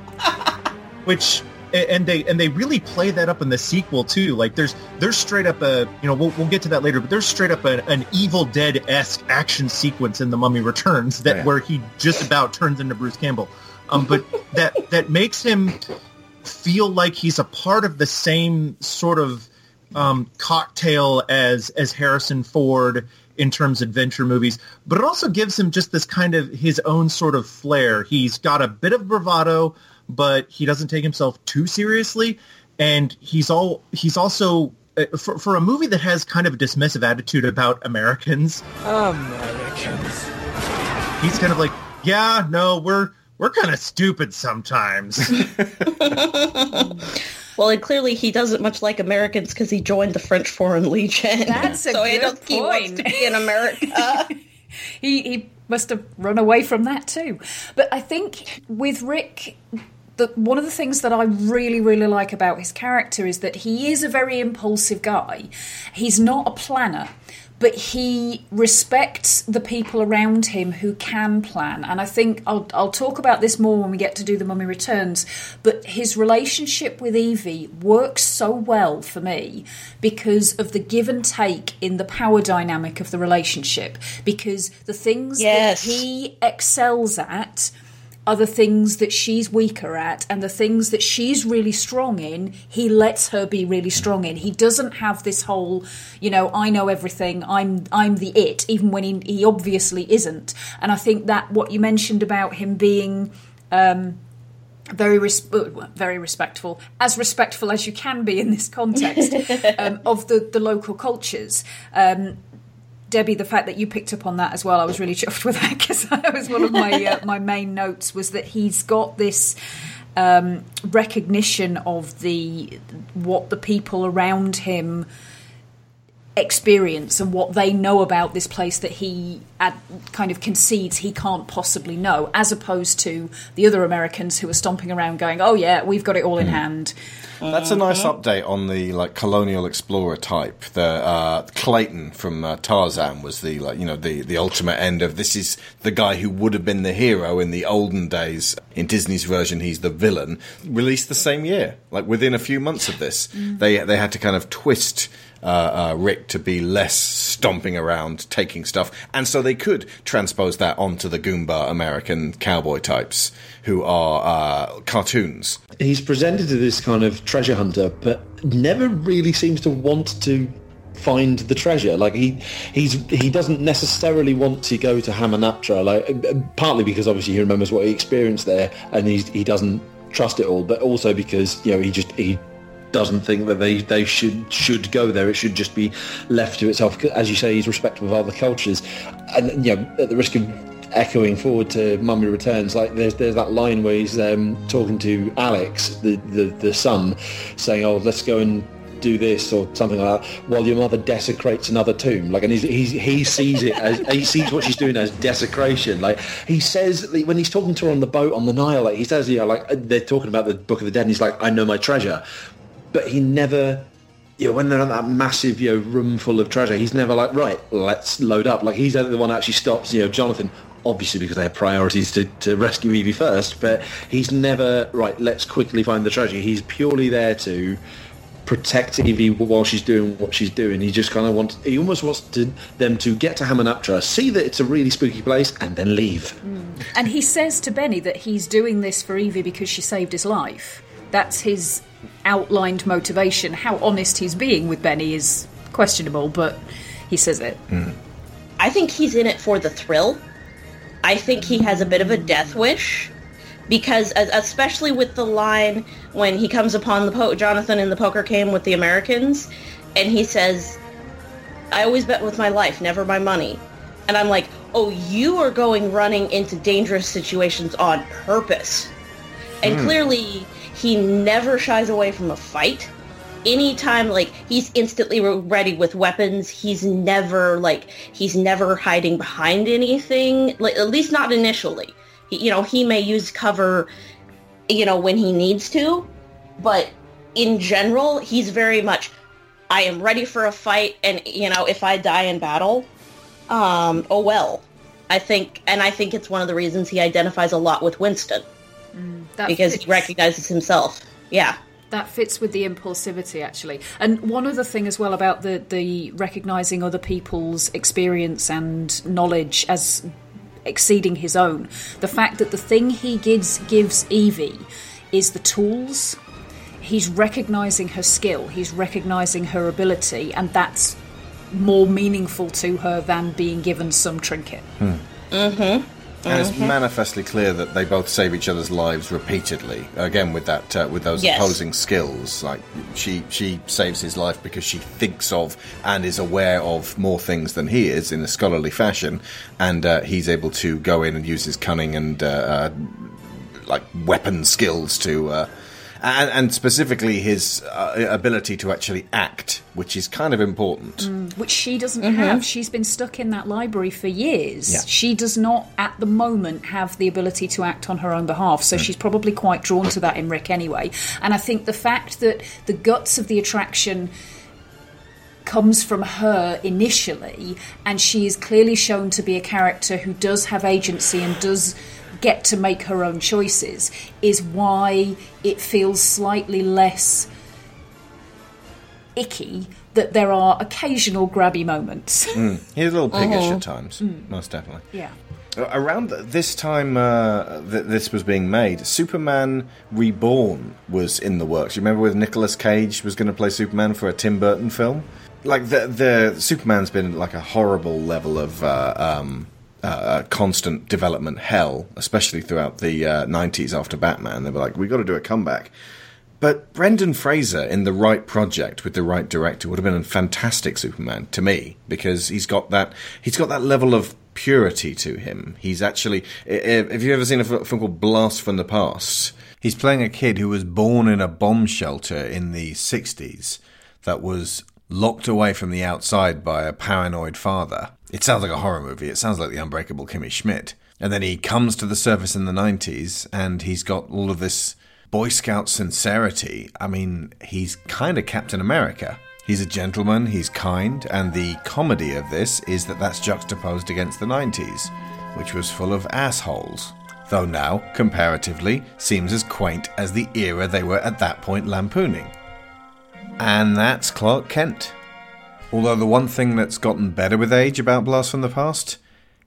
which and they and they really play that up in the sequel too. Like there's there's straight up a you know we'll, we'll get to that later, but there's straight up a, an Evil Dead esque action sequence in the Mummy Returns that Yeah. where he just about turns into Bruce Campbell. Um, but that that makes him feel like he's a part of the same sort of um, cocktail as as Harrison Ford in terms of adventure movies, but it also gives him just this kind of his own sort of flair. He's got a bit of bravado, but he doesn't take himself too seriously, and he's all he's also uh, for for a movie that has kind of a dismissive attitude about Americans. Americans. He's kind of like, yeah, no, we're we're kind of stupid sometimes. Well, and clearly he doesn't much like Americans because he joined the French Foreign Legion. That's a so I good don't think he wants to point. be in America. he he must have run away from that too. But I think with Rick, the, one of the things that I really really like about his character is that he is a very impulsive guy. He's not a planner. But he respects the people around him who can plan, and I think I'll I'll talk about this more when we get to do the Mummy Returns. But his relationship with Evie works so well for me because of the give and take in the power dynamic of the relationship. Because the things Yes. that he excels at are the things that she's weaker at and the things that she's really strong in he lets her be really strong in he doesn't have this whole you know i know everything i'm i'm the it even when he, he obviously isn't and i think that what you mentioned about him being um very res- uh, very respectful, as respectful as you can be in this context um, of the, the local cultures. Um, Debbie, the fact that you picked up on that as well, I was really chuffed with that because that was one of my uh, my main notes was that he's got this um, recognition of the what the people around him experience and what they know about this place that he ad- kind of concedes he can't possibly know, as opposed to the other Americans who are stomping around going, "Oh yeah, we've got it all in hand." That's a nice update on the like colonial explorer type. The uh, Clayton from uh, Tarzan was the like you know the the ultimate end of this is the guy who would have been the hero in the olden days. In Disney's version, he's the villain. Released the same year, like within a few months of this, they they had to kind of twist. Uh, uh, Rick to be less stomping around, taking stuff, and so they could transpose that onto the Goomba American cowboy types who are uh, cartoons. He's presented as this kind of treasure hunter, but never really seems to want to find the treasure. Like he, he's he doesn't necessarily want to go to Hamunaptra. Like uh, partly because obviously he remembers what he experienced there, and he's, he doesn't trust it all, but also because you know he just he doesn't think that they, they should should go there. It should just be left to itself. As you say, he's respectful of other cultures, and you know, at the risk of echoing forward to Mummy Returns, like there's there's that line where he's um, talking to Alex, the, the the son, saying, "Oh, let's go and." do this or something like that while your mother desecrates another tomb like and he's, he sees it as he sees what she's doing as desecration like he says when he's talking to her on the boat on the Nile like he says you know like they're talking about the Book of the Dead and he's like I know my treasure but he never you know, when they're in that massive, you know, room full of treasure, he's never like, right, let's load up. Like he's the one that actually stops, you know, Jonathan, obviously because they have priorities to, to rescue Evie first, but he's never, right, let's quickly find the treasure. He's purely there to protect Evie while she's doing what she's doing. He just kind of wants, he almost wants to, them to get to Hamunaptra, see that it's a really spooky place, and then leave. Mm. And he says to Benny that he's doing this for Evie because she saved his life. That's his outlined motivation. How honest he's being with Benny is questionable, but he says it. I think he's in it for the thrill. I think he has a bit of a death wish because, especially with the line when he comes upon the po- Jonathan in the poker game with the Americans, and he says, "I always bet with my life, never my money," and I'm like, "Oh, you are going running into dangerous situations on purpose," and Hmm. clearly he never shies away from a fight anytime like he's instantly ready with weapons he's never like he's never hiding behind anything like at least not initially you know, he may use cover, you know, when he needs to, but in general, he's very much, I am ready for a fight, and you know, if I die in battle, um, oh well. I think, and I think it's one of the reasons he identifies a lot with Winston That because he recognizes himself. Yeah. That fits with the impulsivity, actually. And one other thing as well about the, the recognizing other people's experience and knowledge as exceeding his own. The fact that the thing he gives gives Evie is the tools. He's recognizing her skill. He's recognizing her ability, and that's more meaningful to her than being given some trinket. Mm-hmm. And it's manifestly clear that they both save each other's lives repeatedly. Again, with that, uh, with those Yes. opposing skills, like she she saves his life because she thinks of and is aware of more things than he is in a scholarly fashion, and uh, he's able to go in and use his cunning and uh, uh, like weapon skills to. And, and specifically his uh, ability to actually act, which is kind of important. Mm, which she doesn't have. She's been stuck in that library for years. Yeah. She does not, at the moment, have the ability to act on her own behalf. So she's probably quite drawn to that in Rick anyway. And I think the fact that the guts of the attraction comes from her initially, and she is clearly shown to be a character who does have agency and does get to make her own choices, is why it feels slightly less icky that there are occasional grabby moments. Mm. He's a little piggish Uh-huh. at times, Mm. most definitely. Yeah. Uh, Around this time uh, that this was being made, Superman Reborn was in the works. You remember with Nicolas Cage was going to play Superman for a Tim Burton film? Like the the Superman's been like a horrible level of uh, um, uh, constant development hell, especially throughout the uh, '90s after Batman. They were like, we've got to do a comeback." But Brendan Fraser in the right project with the right director would have been a fantastic Superman to me because he's got that he's got that level of purity to him. He's actually have you ever seen a film called Blast from the Past? He's playing a kid who was born in a bomb shelter in the 60s that was locked away from the outside by a paranoid father. It sounds like a horror movie. It sounds like the unbreakable Kimmy Schmidt. And then he comes to the surface in the 90s and he's got all of this Boy Scout sincerity. I mean, he's kind of Captain America. He's a gentleman, he's kind, and the comedy of this is that that's juxtaposed against the 90s, which was full of assholes. Though now, comparatively, seems as quaint as the era they were at that point lampooning. And that's Clark Kent. Although the one thing that's gotten better with age about Blast from the Past,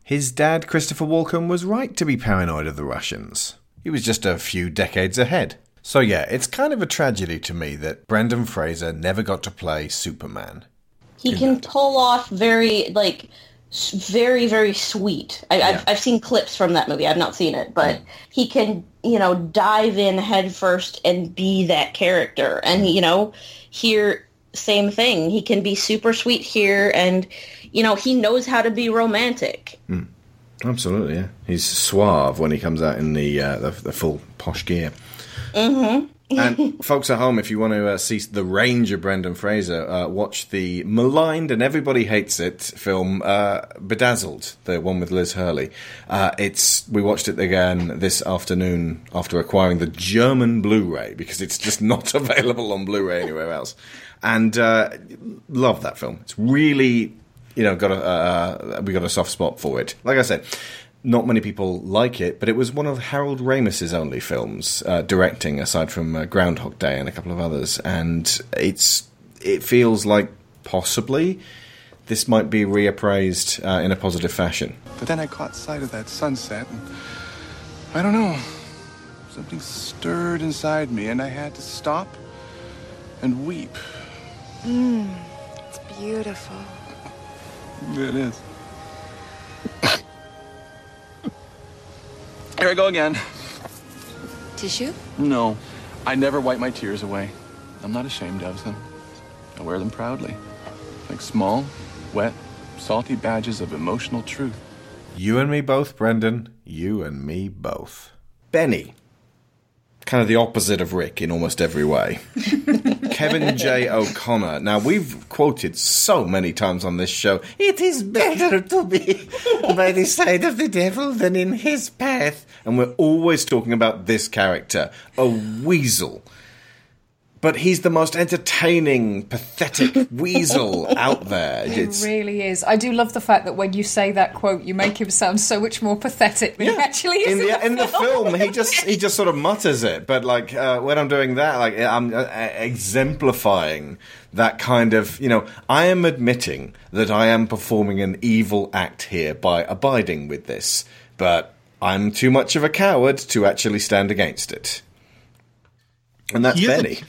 his dad, Christopher Walken, was right to be paranoid of the Russians. He was just a few decades ahead. So yeah, it's kind of a tragedy to me that Brendan Fraser never got to play Superman. He can pull off very like very very sweet. I, I've I've seen clips from that movie. I've not seen it, but mm. he can you know dive in head first and be that character. And mm. you know here same thing. He can be super sweet here, and you know he knows how to be romantic. Absolutely, yeah. He's suave when he comes out in the uh, the, the full posh gear. Mm-hmm. and folks at home, if you want to uh, see the range of Brendan Fraser, uh, watch the maligned and everybody hates it film uh, Bedazzled, the one with Liz Hurley. Uh, it's we watched it again this afternoon after acquiring the German Blu-ray because it's just not available on Blu-ray anywhere else, and uh, love that film. It's really you know got a uh, we got a soft spot for it. Like I said. Not many people like it, but it was one of Harold Ramis's only films uh, directing, aside from uh, Groundhog Day and a couple of others. And it's it feels like possibly this might be reappraised uh, in a positive fashion. But then I caught sight of that sunset, and I don't know. Something stirred inside me, and I had to stop and weep. Mmm, it's beautiful. It is. Here I go again. Tissue? No, I never wipe my tears away. I'm not ashamed of them. I wear them proudly. Like small, wet, salty badges of emotional truth. You and me both, Brendan. You and me both. Benny. Kind of the opposite of Rick in almost every way. Kevin J. O'Connor. Now, we've quoted so many times on this show it is better to be by the side of the devil than in his path. And we're always talking about this character, a weasel. But he's the most entertaining, pathetic weasel out there. It It's, really is. I do love the fact that when you say that quote, you make him sound so much more pathetic than he actually is. in the in the film, he just he just sort of mutters it. But like uh, when I'm doing that, like I'm uh, exemplifying that kind of you know, I am admitting that I am performing an evil act here by abiding with this, but I'm too much of a coward to actually stand against it. And that's He is a-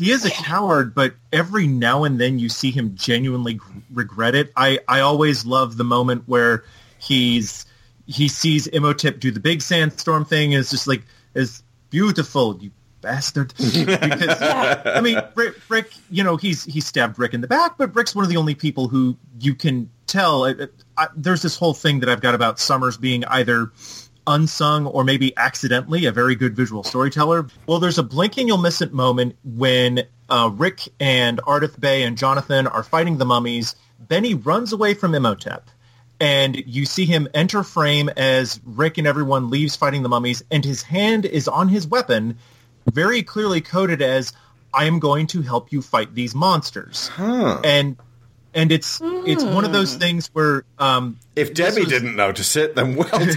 he is a coward, but every now and then you see him genuinely regret it. I, I always love the moment where he's he sees Imhotep do the big sandstorm thing and it's just like is beautiful, you bastard. because I mean Rick, Rick, you know, he's he stabbed Rick in the back, but Rick's one of the only people who you can tell. I, I, there's this whole thing that I've got about Sommers being either unsung or maybe accidentally a very good visual storyteller. Well, there's a blinking you'll miss it moment when uh, Rick and Ardeth Bay and Jonathan are fighting the mummies. Benny runs away from Imhotep. And you see him enter frame as Rick and everyone leaves fighting the mummies, and his hand is on his weapon, very clearly coded as "I am going to help you fight these monsters." And and it's it's one of those things where um, If Debbie didn't notice it, then well done.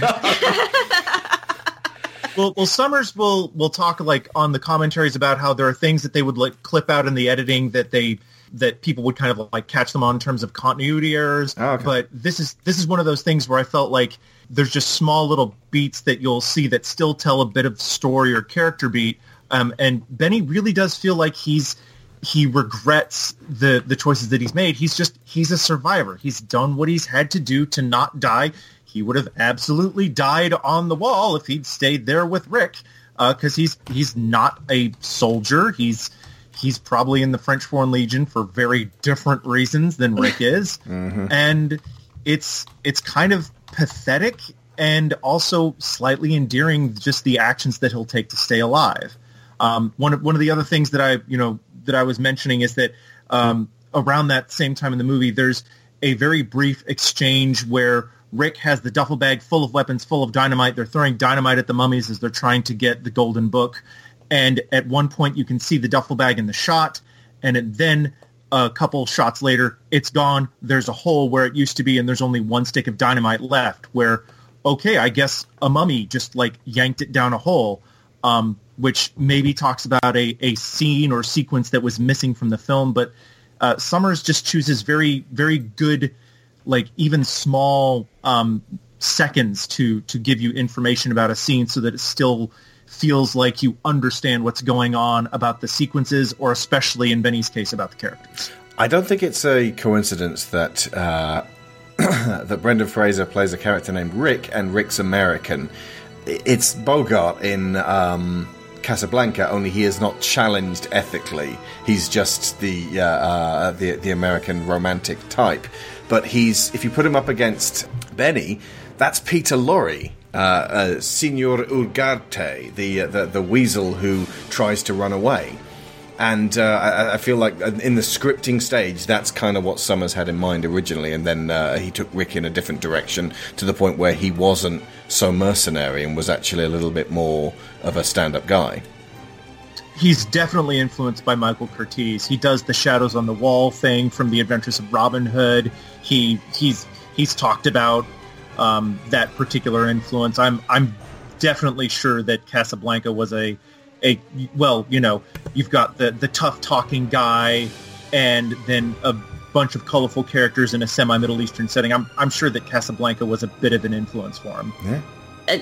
well, well, Sommers will will talk like on the commentaries about how there are things that they would like clip out in the editing that they that people would kind of like catch them on in terms of continuity errors. But this is this is one of those things where I felt like there's just small little beats that you'll see that still tell a bit of story or character beat. Um, and Benny really does feel like he's he regrets the the choices that he's made. He's just he's a survivor. He's done what he's had to do to not die. He would have absolutely died on the wall if he'd stayed there with Rick, because he's he's not a soldier. He's he's probably in the French Foreign Legion for very different reasons than Rick is, and it's it's kind of pathetic and also slightly endearing. Just the actions that he'll take to stay alive. Um, one of one of the other things that I you know that I was mentioning is that um, around that same time in the movie, there's a very brief exchange where Rick has the duffel bag full of weapons, full of dynamite. They're throwing dynamite at the mummies as they're trying to get the golden book. And at one point, you can see the duffel bag in the shot, and then a couple shots later, it's gone. There's a hole where it used to be, and there's only one stick of dynamite left. Where, okay, I guess a mummy just like yanked it down a hole, um, which maybe talks about a, a scene or sequence that was missing from the film. But uh, Sommers just chooses very, very good, like even small um, seconds to to give you information about a scene, so that it still feels like you understand what's going on about the sequences, or especially in Benny's case about the characters. I don't think it's a coincidence that uh, that Brendan Fraser plays a character named Rick, and Rick's American. It's Bogart in um, Casablanca, only he is not challenged ethically. He's just the uh, uh, the the American romantic type. But he's if you put him up against Benny, that's Peter Lorre. Uh, uh, Signor Ugarte, the, uh, the the weasel who tries to run away. And uh, I, I feel like in the scripting stage, that's kind of what Sommers had in mind originally, and then uh, he took Rick in a different direction to the point where he wasn't so mercenary and was actually a little bit more of a stand-up guy. He's definitely influenced by Michael Curtiz. He does the shadows on the wall thing from The Adventures of Robin Hood. He he's he's talked about um, that particular influence. I'm I'm definitely sure that Casablanca was a a well, you know, you've got the the tough talking guy, and then a bunch of colorful characters in a semi Middle Eastern setting. I'm I'm sure that Casablanca was a bit of an influence for him. Yeah.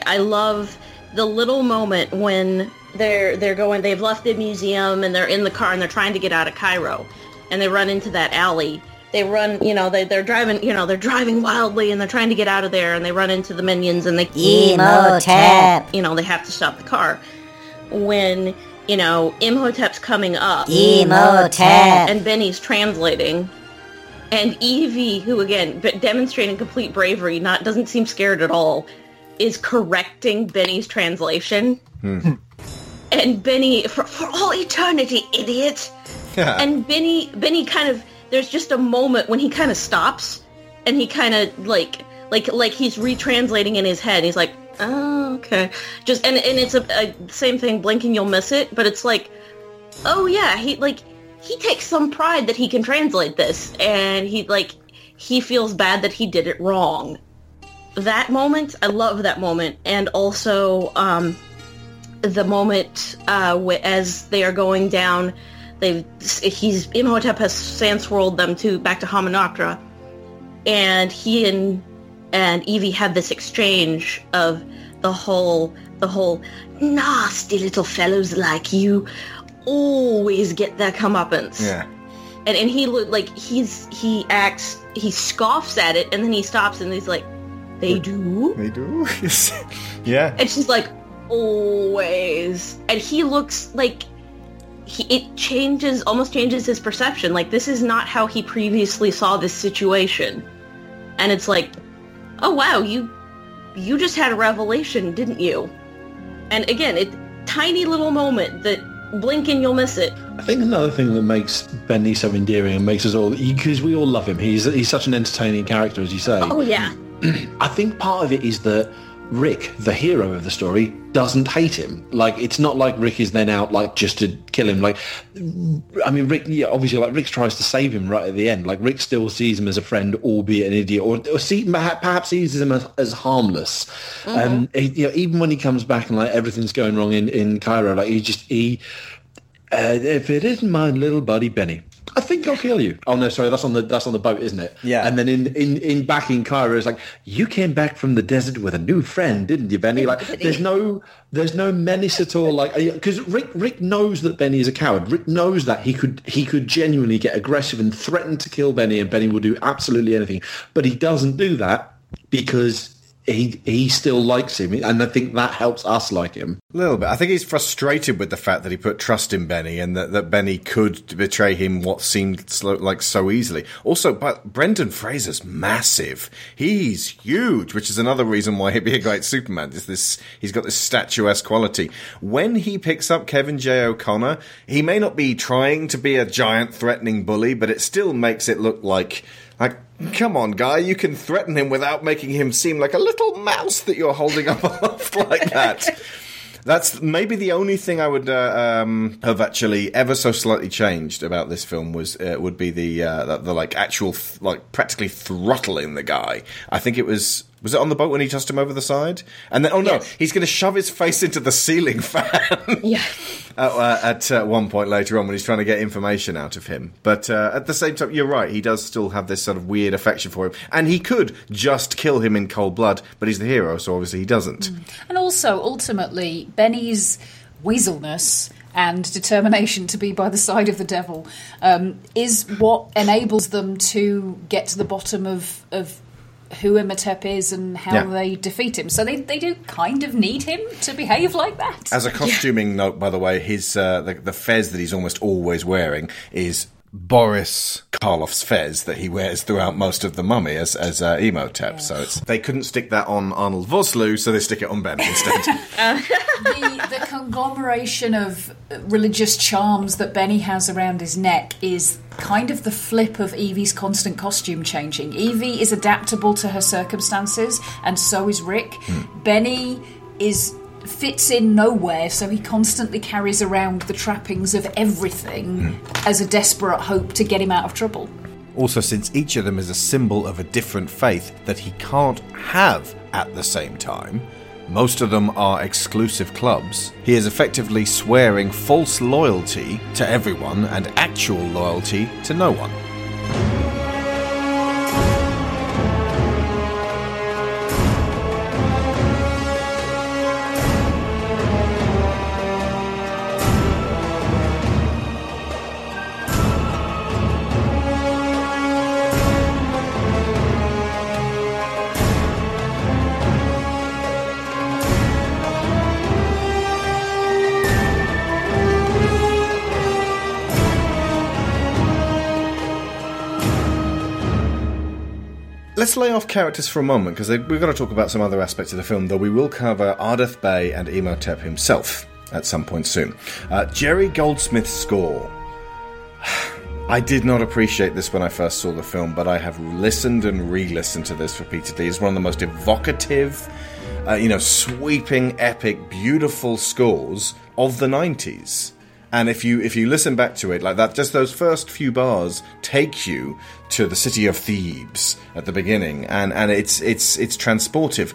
I love the little moment when they're they're going they've left the museum and they're in the car and they're trying to get out of Cairo and they run into that alley. They run, you know, they they're driving, you know, they're driving wildly and they're trying to get out of there and they run into the minions and they Imhotep. You know, they have to stop the car. When, you know, Imhotep's coming up. Imhotep. And Benny's translating. And Evie, who again but demonstrating complete bravery, not doesn't seem scared at all, is correcting Benny's translation. Hmm. and Benny for, for all eternity, idiot. and Benny Benny kind of there's just a moment when he kind of stops and he kind of like like like he's retranslating in his head. He's like, oh okay, just and and it's a, a same thing. Blinking, you'll miss it, but it's like, oh yeah, he like he takes some pride that he can translate this, and he like he feels bad that he did it wrong. That moment, I love that moment, and also um, the moment uh, as they are going down, they've he's Imhotep has sans swirled them to back to Hamunaptra, and he and and Evie have this exchange of the whole the whole nasty little fellows like you always get their comeuppance. Yeah. And and he look like he's he acts he scoffs at it and then he stops and he's like, They do? They do? yeah. And she's like, Always. And he looks like he, it changes almost changes his perception. Like this is not how he previously saw this situation. And it's like, oh wow, you you just had a revelation, didn't you? And again, it tiny little moment that blink and you'll miss it. I think another thing that makes Benny so endearing and makes us all because we all love him. He's he's such an entertaining character, as you say. Oh yeah. I think part of it is that Rick, the hero of the story, doesn't hate him. Like it's not like Rick is then out like just to kill him. Like I mean, Rick, yeah, obviously, like Rick tries to save him right at the end. Like Rick still sees him as a friend, albeit an idiot, or, or see perhaps sees him as, as harmless. Um, he, you know, even when he comes back and like everything's going wrong in in Cairo, like he just he. Uh, if it isn't my little buddy Benny, I think I'll kill you. Oh no, sorry, that's on the that's on the boat, isn't it? Yeah. And then in in in back in Cairo, it's like you came back from the desert with a new friend, didn't you, Benny? Like there's no there's no menace at all. Like because Rick Rick knows that Benny is a coward. Rick knows that he could he could genuinely get aggressive and threaten to kill Benny, and Benny will do absolutely anything. But he doesn't do that because he he still likes him, and I think that helps us like him. A little bit. I think he's frustrated with the fact that he put trust in Benny and that, that Benny could betray him what seemed like so easily. Also, but Brendan Fraser's massive. He's huge, which is another reason why he'd be a great Superman. Is this he's got this statuesque quality. When he picks up Kevin J. O'Connor, he may not be trying to be a giant threatening bully, but it still makes it look like like Come on, guy, you can threaten him without making him seem like a little mouse that you're holding up aloft like that. That's maybe the only thing I would uh, um, have actually ever so slightly changed about this film was uh, would be the, uh, the the like actual th- like practically throttling the guy. I think it was was it on the boat when he tossed him over the side? And then oh no, he's going to shove his face into the ceiling fan. yeah. At, uh, at uh, one point later on when he's trying to get information out of him. But uh, at the same time, you're right. He does still have this sort of weird affection for him, and he could just kill him in cold blood. But he's the hero, so obviously he doesn't. And also, ultimately, Benny's weaselness and determination to be by the side of the devil um, is what enables them to get to the bottom of, of who Imhotep is and how Yeah. they defeat him. So they, they do kind of need him to behave like that. As a costuming note, by the way, his uh, the, the fez that he's almost always wearing is Boris Karloff's fez that he wears throughout most of the Mummy as as uh, Imhotep. So it's they couldn't stick that on Arnold Vosloo, so they stick it on Ben instead. the, the conglomeration of religious charms that Benny has around his neck is kind of the flip of Evie's constant costume changing. Evie is adaptable to her circumstances, and so is Rick. Benny is fits in nowhere, so he constantly carries around the trappings of everything hmm. as a desperate hope to get him out of trouble. also, since each of them is a symbol of a different faith that he can't have at the same time. Most of them are exclusive clubs. He is effectively swearing false loyalty to everyone and actual loyalty to no one. Let's lay off characters for a moment because we've got to talk about some other aspects of the film, though we will cover Ardeth Bay and Imhotep himself. at some point soon. Uh, Jerry Goldsmith's score. I did not appreciate this when I first saw the film, but I have listened and re-listened to this repeatedly. It's one of the most evocative, uh, you know, sweeping, epic, beautiful scores of the '90s. And if you if you listen back to it like that, just those first few bars take you to the city of Thebes at the beginning, and and it's it's it's transportive.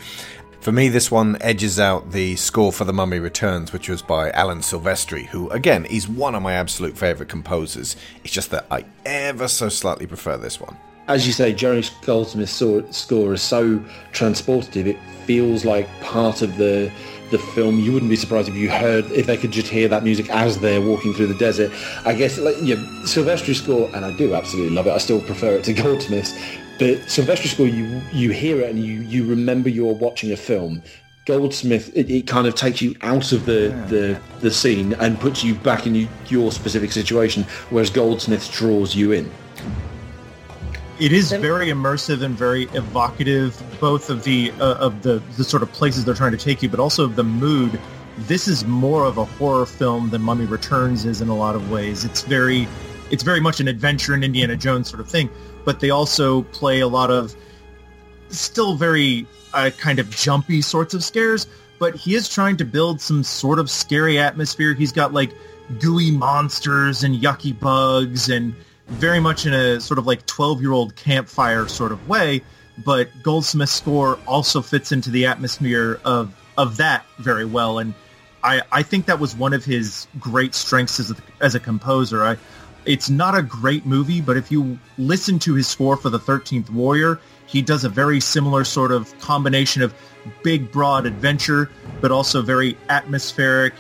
For me, this one edges out the score for The Mummy Returns, which was by Alan Silvestri, who, again, is one of my absolute favourite composers. It's just that I ever so slightly prefer this one. As you say, Jerry Goldsmith's score is so transportive. It feels like part of the the film. You wouldn't be surprised if you heard if they could just hear that music as they're walking through the desert. I guess like yeah, Silvestri's score, and I do absolutely love it. I still prefer it to Goldsmith's, but Silvestri's score, you you hear it and you you remember you're watching a film. Goldsmith, it, it kind of takes you out of the, the, the scene and puts you back in you, your specific situation, whereas Goldsmith draws you in. It is very immersive and very evocative, both of the uh, of the the sort of places they're trying to take you, but also of the mood. This is more of a horror film than Mummy Returns is in a lot of ways. It's very, it's very much an adventure in Indiana Jones sort of thing, but they also play a lot of still very uh, kind of jumpy sorts of scares. But he is trying to build some sort of scary atmosphere. He's got like gooey monsters and yucky bugs and very much in a sort of like 12 year old campfire sort of way but goldsmith's score also fits into the atmosphere of of that very well and i i think that was one of his great strengths as a, as a composer. I it's not a great movie but if you listen to his score for the 13th warrior he does a very similar sort of combination of big broad adventure but also very atmospheric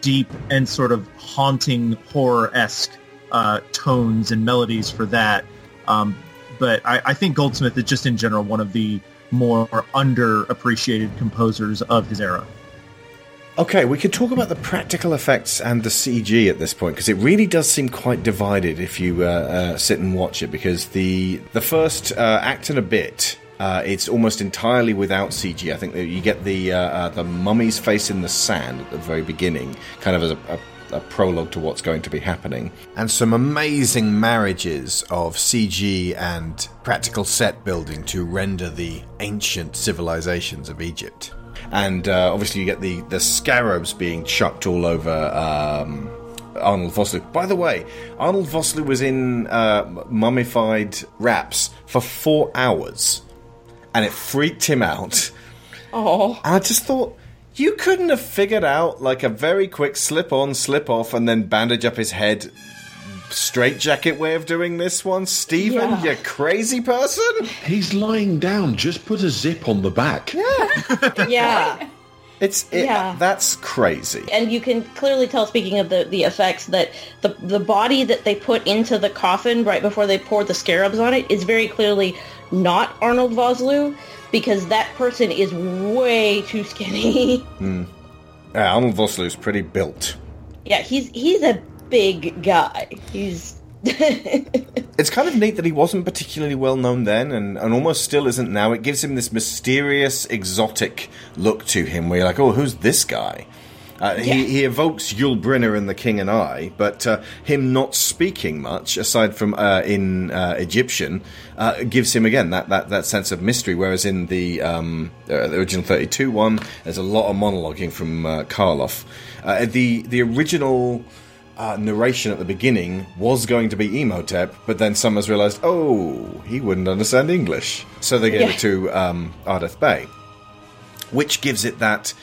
deep and sort of haunting horror-esque uh, tones and melodies for that. Um, but I, I, think Goldsmith is just in general one of the more underappreciated composers of his era. Okay, we could talk about the practical effects and the CG at this point because it really does seem quite divided if you uh, uh, sit and watch it. Because the the first uh, act and a bit, uh, it's almost entirely without CG. I think you get the uh, the mummy's face in the sand at the very beginning, kind of as a, a a prologue to what's going to be happening. And some amazing marriages of CG and practical set building to render the ancient civilizations of Egypt. And uh, obviously, you get the, the scarabs being chucked all over um, Arnold Vosloo. By the way, Arnold Vosloo was in uh, mummified wraps for four hours, and it freaked him out. Oh, and I just thought you couldn't have figured out like a very quick slip on, slip off, and then bandage up his head straight jacket way of doing this one, Stephen? Yeah. You crazy person? He's lying down. Just put a zip on the back. Yeah. yeah. It's it, Yeah. that's crazy. And you can clearly tell, speaking of the, the effects, that the the body that they put into the coffin right before they poured the scarabs on it is very clearly not Arnold Vosloo because that person is way too skinny. Hmm. Yeah, Arnold Vosloo's pretty built. yeah, he's he's a big guy. He's It's kind of neat that he wasn't particularly well known then and, and almost still isn't now. It gives him this mysterious, exotic look to him where you're like, oh, who's this guy? Uh, he, he evokes Yul Brynner in The King and I, but uh, him not speaking much, aside from uh, in uh, Egyptian, uh, gives him again that, that, that sense of mystery. Whereas in the, um, uh, the original 32 one, there's a lot of monologuing from uh, Karloff. Uh, the the original uh, narration at the beginning was going to be Imhotep, but then Sommers realised, oh, he wouldn't understand English, so they gave Yeah. it to um, Ardeth Bay, which gives it that.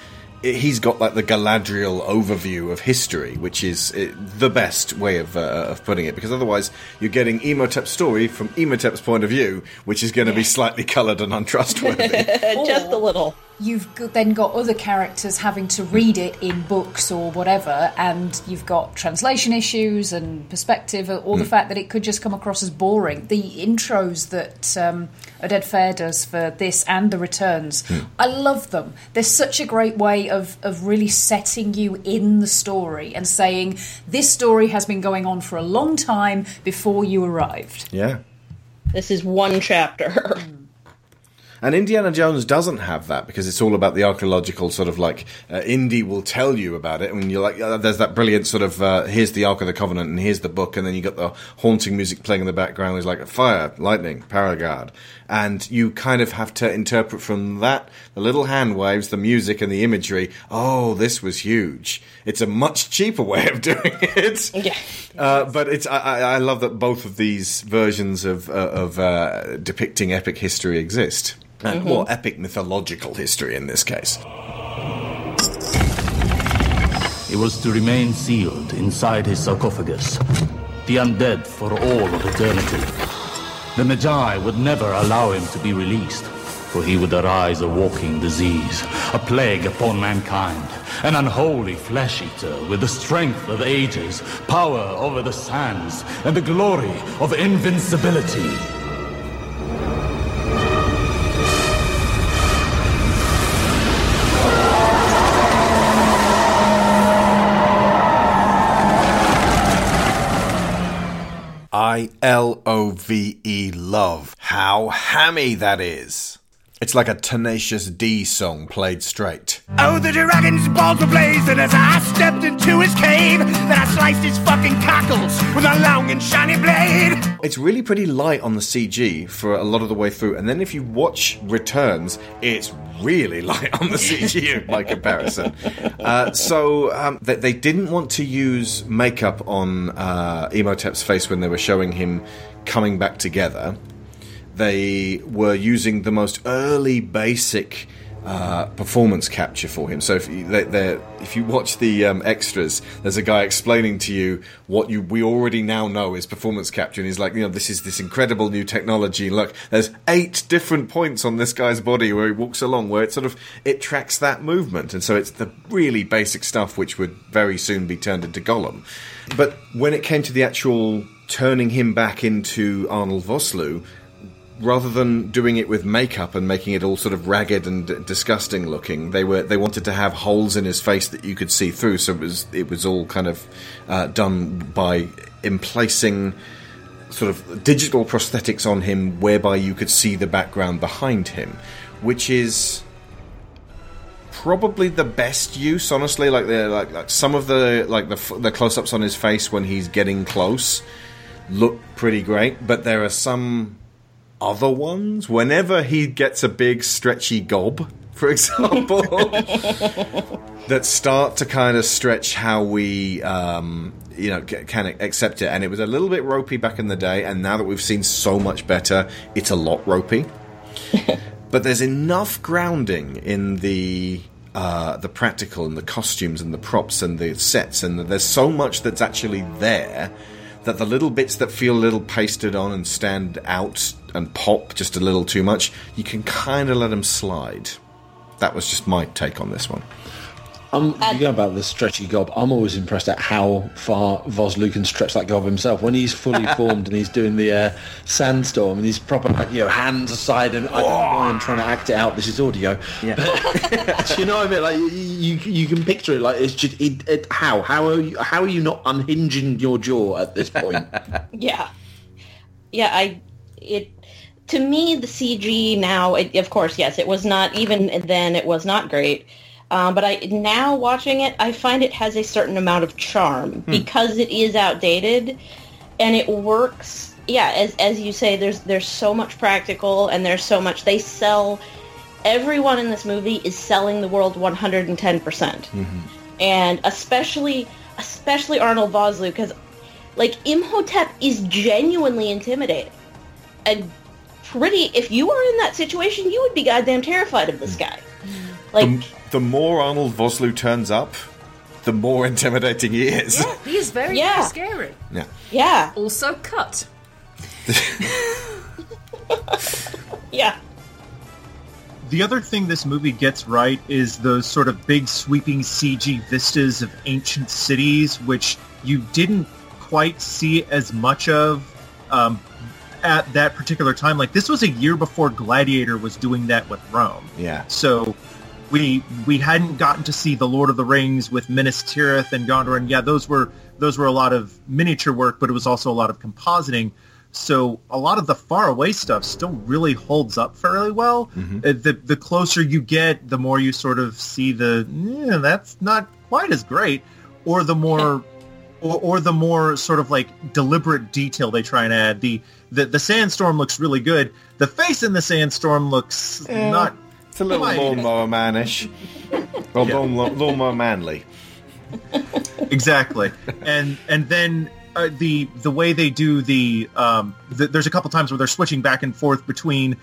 He's got like the Galadriel overview of history, which is uh, the best way of uh, of putting it, because otherwise you're getting Imhotep's story from Imhotep's point of view, which is going to be slightly coloured and untrustworthy. just a little. You've then got other characters having to read it in books or whatever, and you've got translation issues and perspective, or the Hmm. fact that it could just come across as boring. The intros that um, Oded Fehr does for this and the returns, Hmm. I love them. They're such a great way of, of really setting you in the story and saying, this story has been going on for a long time before you arrived. yeah. This is one chapter. And Indiana Jones doesn't have that because it's all about the archaeological sort of like uh, Indy will tell you about it. I mean, you're like, uh, there's that brilliant sort of uh, here's the Ark of the Covenant and here's the book, and then you got the haunting music playing in the background. It's like a fire, lightning, Paragard, and you kind of have to interpret from that the little hand waves, the music, and the imagery. Oh, this was huge. It's a much cheaper way of doing it. Yeah. Uh, but it's I, I I love that both of these versions of uh, of uh, depicting epic history exist. And, Mhm. Well, epic mythological history in this case. He was to remain sealed inside his sarcophagus, the undead for all of eternity. The Magi would never allow him to be released, for he would arise a walking disease, a plague upon mankind, an unholy flesh eater with the strength of ages, power over the sands, and the glory of invincibility. I L O V E love. How hammy that is. It's like a tenacious D song played straight. Oh, the dragon's balls were blazing as I stepped into his cave. Then I sliced his fucking cockles with a long and shiny blade. It's really pretty light on the CG for a lot of the way through, and then if you watch Returns, it's really light on the CG by comparison. Uh, so um, they, they didn't want to use makeup on uh, Imhotep's face when they were showing him coming back together. They were using the most early basic uh, performance capture for him. So if you, they, if you watch the um, extras, there's a guy explaining to you what you we already now know is performance capture, and he's like, you know, this is this incredible new technology. Look, there's eight different points on this guy's body where he walks along, where it sort of it tracks that movement, and so it's the really basic stuff which would very soon be turned into Gollum. But when it came to the actual turning him back into Arnold Vosloo, rather than doing it with makeup and making it all sort of ragged and disgusting looking, they were they wanted to have holes in his face that you could see through. So it was it was all kind of uh, done by emplacing sort of digital prosthetics on him, whereby you could see the background behind him, which is probably the best use honestly like the like, like some of the like the, the close-ups on his face when he's getting close look pretty great but there are some other ones. Whenever he gets a big stretchy gob for example that start to kind of stretch how we um, you know ca- can accept it. And it was a little bit ropey back in the day and now that we've seen so much better it's a lot ropey. But there's enough grounding in the uh, the practical and the costumes and the props and the sets and there's so much that's actually there that the little bits that feel a little pasted on and stand out and pop just a little too much you can kind of let them slide. That was just my take on this one Um, you go about the stretchy gob. I'm always impressed at how far Vosloo can stretch that gob himself. When he's fully formed and he's doing the uh, sandstorm and he's proper, like, you know, hands aside and I don't know why I'm trying to act it out. This is audio. Yeah. Do you know what I mean? Like you, you, you can picture it. Like it's just it, it, how how are you how are you not unhinging your jaw at this point? Yeah. Yeah, I it to me the CG now it, of course yes it was not even then it was not great. Um, but I now watching it I find it has a certain amount of charm hmm. because it is outdated and it works. Yeah as as you say there's there's so much practical and there's so much they sell everyone in this movie is selling the world 110% mm-hmm. and especially especially Arnold Vosloo because like Imhotep is genuinely intimidating. And pretty if you were in that situation you would be goddamn terrified of this hmm. guy. Like the, the more arnold vosloo turns up the more intimidating he is Yeah, He is very, Yeah. very scary. yeah yeah Also cut. yeah The other thing this movie gets right is those sort of big sweeping CG vistas of ancient cities, which you didn't quite see as much of um, at that particular time. Like this was a year before Gladiator was doing that with Rome. yeah So we we hadn't gotten to see the Lord of the Rings with Minas Tirith and Gondor, and yeah, those were those were a lot of miniature work, but it was also a lot of compositing. So a lot of the far away stuff still really holds up fairly well. Uh, The the closer you get, the more you sort of see the yeah, that's not quite as great, or the more or, or the more sort of like deliberate detail they try and add. The the, the sandstorm looks really good. The face in the sandstorm looks Yeah. not. It's a little lawnmower manish. Or lawn, lawnmower manly. exactly and and then uh, the the way they do the um the, there's a couple times where they're switching back and forth between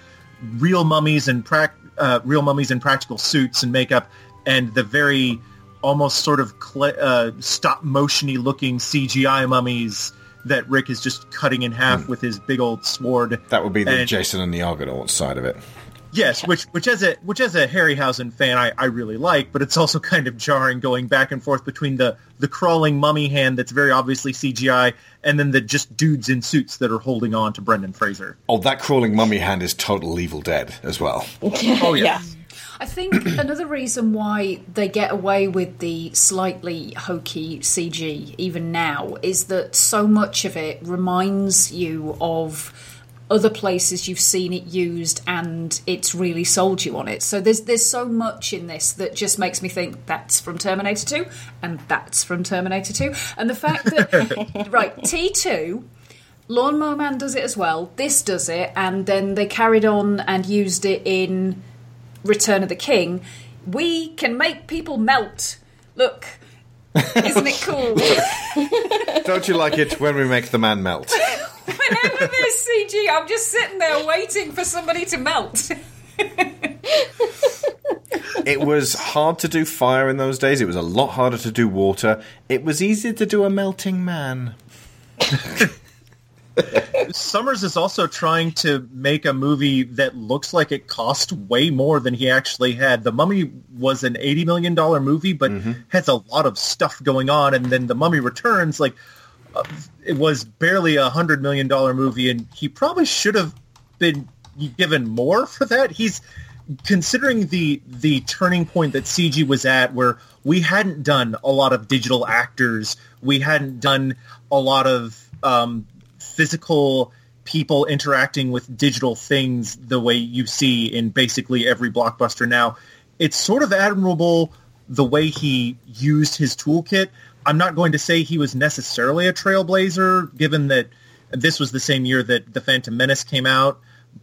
real mummies and prac uh, real mummies in practical suits and makeup and the very almost sort of cl- uh, stop motiony looking CGI mummies that Rick is just cutting in half with his big old sword. That would be the And- Jason and the Argonauts side of it. Yes, which which as a which as a Harryhausen fan I, I really like, but it's also kind of jarring going back and forth between the the crawling mummy hand that's very obviously CGI and then the just dudes in suits that are holding on to Brendan Fraser. Oh, that crawling mummy hand is total Evil Dead as well. Oh, oh yeah. I think another reason why they get away with the slightly hokey CG even now is that so much of it reminds you of other places you've seen it used and it's really sold you on it. So there's there's so much in this that just makes me think that's from Terminator 2 and that's from Terminator 2 and the fact that right T2 Lawnmower Man does it as well. This does it, and then they carried on and used it in Return of the King. We can make people melt. Look, isn't it cool? Don't you like it when we make the man melt? Whenever there's CG, I'm just sitting there waiting for somebody to melt. It was hard to do fire in those days. It was a lot harder to do water. It was easier to do a melting man. Sommers is also trying to make a movie that looks like it cost way more than he actually had. The Mummy was an eighty million dollar movie, but mm-hmm. has a lot of stuff going on. And then The Mummy Returns, like it was barely a hundred million dollar movie, and he probably should have been given more for that. He's considering the the turning point that CG was at, where we hadn't done a lot of digital actors, we hadn't done a lot of um, physical people interacting with digital things the way you see in basically every blockbuster now. It's sort of admirable the way he used his toolkit. I'm not going to say he was necessarily a trailblazer, given that this was the same year that The Phantom Menace came out,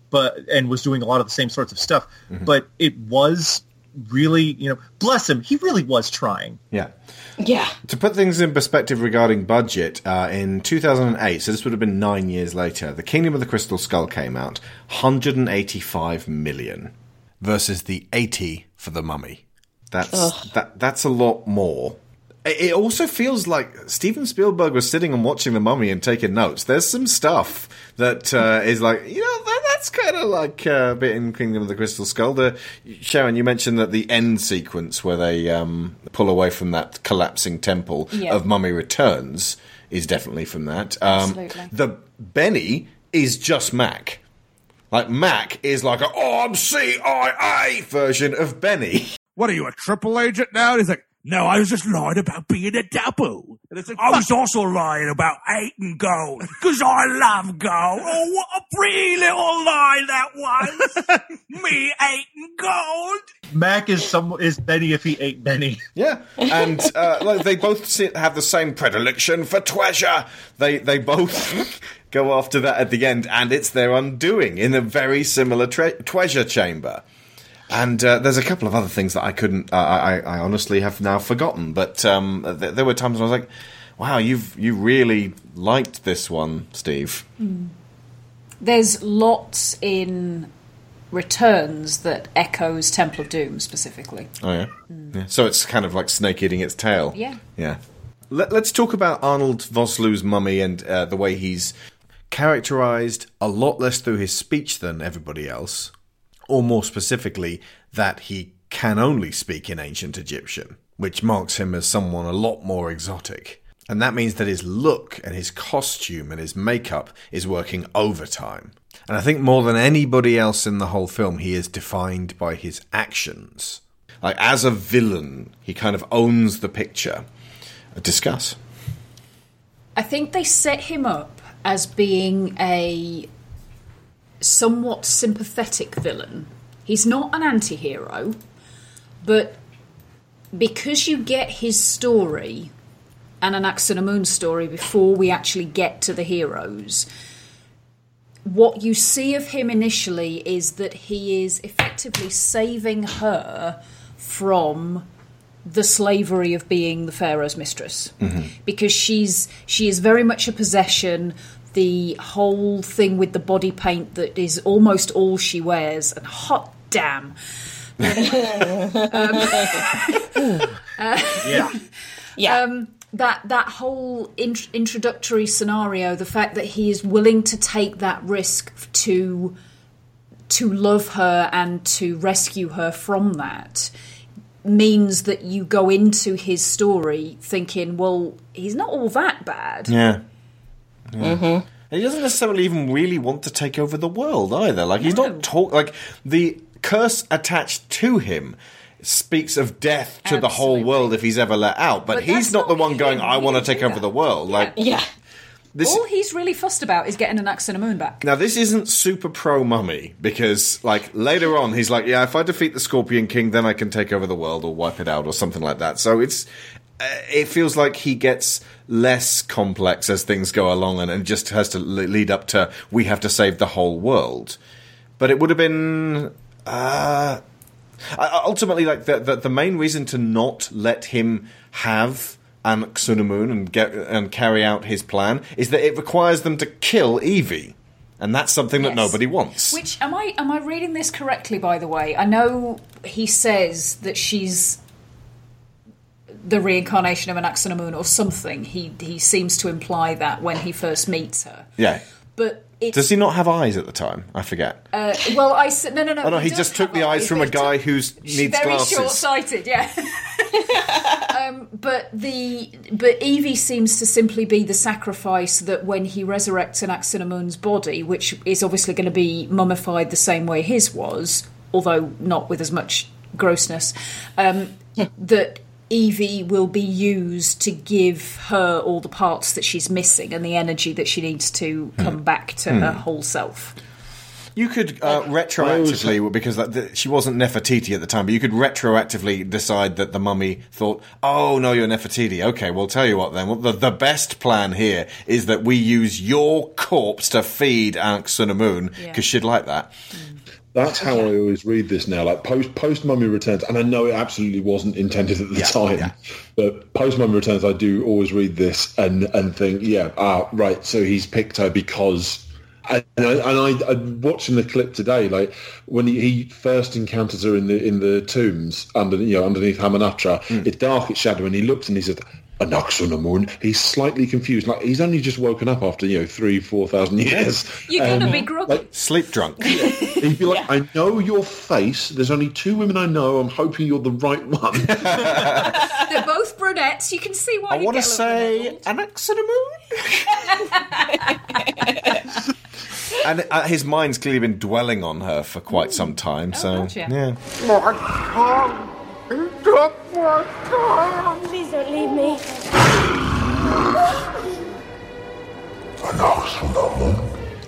but and was doing a lot of the same sorts of stuff. But it was really, you know, bless him, he really was trying. Yeah. Yeah. To put things in perspective regarding budget, uh, in 2008, so this would have been nine years later, The Kingdom of the Crystal Skull came out, 185 million versus the 80 for The Mummy. That's Ugh. that. That's a lot more. It it also feels like Steven Spielberg was sitting and watching The Mummy and taking notes. There's some stuff that uh, is like, you know, that, that's kind of like uh, a bit in Kingdom of the Crystal Skull. The, Sharon, you mentioned that the end sequence where they um, pull away from that collapsing temple Yeah. of Mummy Returns is definitely from that. Um, Absolutely. The Benny is just Mac. Like Mac is like a oh, I'm CIA version of Benny. What are you, a triple agent now? And he's like, no, I was just lying about being a double. And it's like, I was also lying about eating gold, because I love gold. Oh, what a pretty little lie that was. Me eating gold. Mac is some is Benny if he ate Benny. Yeah, and uh, like they both se- have the same predilection for treasure. They they both go after that at the end, and it's their undoing in a very similar tre- treasure chamber. And uh, there's a couple of other things that I couldn't. Uh, I, I honestly have now forgotten, but um, th- there were times when I was like, "Wow, you've you really liked this one, Steve." There's lots in Returns that echoes Temple of Doom specifically. Oh yeah. yeah. So it's kind of like snake eating its tail. Yeah. Yeah. Let, us talk about Arnold Vosloo's mummy and uh, the way he's characterized a lot less through his speech than everybody else, or more specifically, that he can only speak in ancient Egyptian, which marks him as someone a lot more exotic. And that means that his look and his costume and his makeup is working overtime. And I think more than anybody else in the whole film, he is defined by his actions. Like, as a villain, he kind of owns the picture. Discuss. I think they set him up as being a somewhat sympathetic villain. He's not an anti hero, but because you get his story and Anck-su-namun story before we actually get to the heroes, what you see of him initially is that he is effectively saving her from the slavery of being the pharaoh's mistress mm-hmm. because she's she is very much a possession the whole thing with the body paint that is almost all she wears and hot damn um, uh, Yeah. Yeah. Um, that that whole int- introductory scenario, the fact that he is willing to take that risk to to love her and to rescue her from that means that you go into his story thinking, well, he's not all that bad. Yeah. Yeah. Mm-hmm. And He doesn't necessarily even really want to take over the world either. Like he's not talk like the curse attached to him speaks of death to the whole world if he's ever let out. But, But he's that's not the one going. I want to take over the world. Like Yeah. This- All he's really fussed about is getting Anck-su-namun back. Now this isn't super pro mummy because like later on he's like, yeah, if I defeat the Scorpion King, then I can take over the world or wipe it out or something like that. So it's it feels like he gets less complex as things go along and, and just has to lead up to we have to save the whole world. But it would have been uh, uh, ultimately like the, the the main reason to not let him have an Moon and get and carry out his plan is that it requires them to kill Evie, and that's something that Yes. nobody wants. Which am I am I reading this correctly? By the way, I know he says that she's the reincarnation of Anck-su-namun or something. He he seems to imply that when he first meets her. Yeah. But it's Does he not have eyes at the time? I forget. Uh, well, I said no, no, no. oh no, he does just took the eyes from a guy who needs very glasses. short-sighted. Yeah. um, but the but Evie seems to simply be the sacrifice that when he resurrects Anck-su-namun's body, which is obviously going to be mummified the same way his was, although not with as much grossness, um, that. Evie will be used to give her all the parts that she's missing and the energy that she needs to come back to Hmm. her whole self. You could uh, retroactively, because that, that- she wasn't Nefertiti at the time, but you could retroactively decide that the mummy thought, "Oh no, you're Nefertiti. Okay, well, tell you what then. Well, the, the best plan here is that we use your corpse to feed Moon because she'd like that." That's how I always read this now. Like post post Mummy Returns, and I know it absolutely wasn't intended at the time, but post Mummy Returns, I do always read this and and think, yeah, ah, right. So he's picked her because. And I, and I, I watching the clip today, like when he, he first encounters her in the in the tombs under you know underneath Hamunaptra, it's dark, it's shadow, and he looks and he says, "Anck-su-namun." He's slightly confused, like he's only just woken up after you know three, four thousand years. You're gonna Um, be groggy. Sleep drunk. He'd be like, I know your face. There's only two women I know. I'm hoping you're the right one. They're both brunettes. You can see why. I you want to get a say an and uh, his mind's clearly been dwelling on her for quite some time. so gotcha. yeah. Please don't leave me.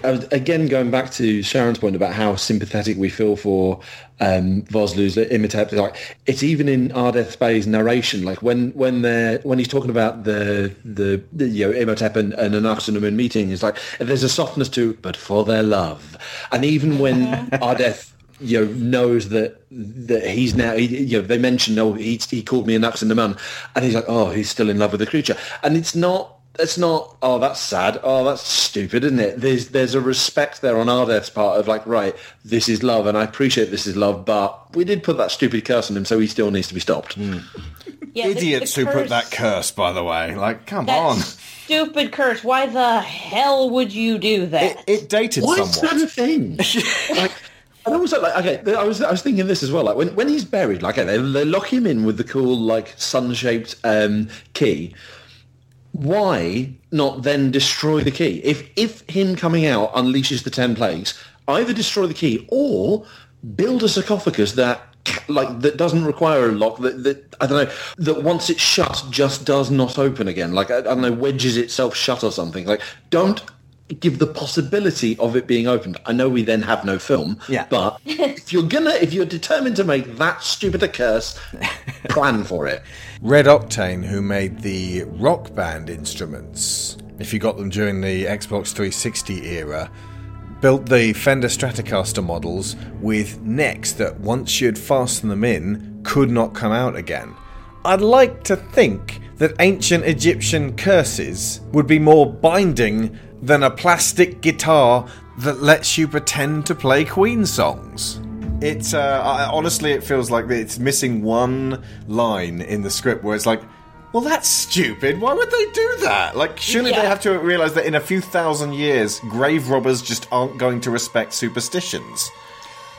Was- again, going back to Sharon's point about how sympathetic we feel for um, Vosloo's Imhotep, like it's even in Ardeth Bay's narration, like when when they're when he's talking about the the, the you know Imhotep and, and meeting, it's like there's a softness to, but for their love, and even when Ardeth you know knows that that he's now he, you know they mention oh he he called me Anck-su-namun and he's like oh he's still in love with the creature and it's not it's not oh that's sad oh that's stupid isn't it there's there's a respect there on Ardeth's part of like right this is love and I appreciate this is love but we did put that stupid curse on him so he still needs to be stopped hmm. Yeah, the- Idiots the who put that curse, by the way. Like, come That on. stupid curse. Why the hell would you do that? It, it dated Why is that a thing? like, and also, like, okay, I was I was thinking this as well. Like, when when he's buried, like, okay, they, they lock him in with the cool like sun-shaped um, key. Why not then destroy the key? If if him coming out unleashes the ten plagues, either destroy the key or build a sarcophagus that like that doesn't require a lock that, that I don't know that once it's shut just does not open again like I, I don't know wedges itself shut or something like don't give the possibility of it being opened. I know we then have no film, Yeah. but if you're gonna, if you're determined to make that stupid a curse, plan for it. Red Octane, who made the rock band instruments, if you got them during the Xbox 360 era, built the Fender Stratocaster models with necks that once you'd fasten them in, could not come out again. I'd like to think that ancient Egyptian curses would be more binding than a plastic guitar that lets you pretend to play Queen songs. It's uh, I, honestly, it feels like it's missing one line in the script where it's like, well, that's stupid. Why would they do that? Like, surely they have to realize that in a few thousand years, grave robbers just aren't going to respect superstitions.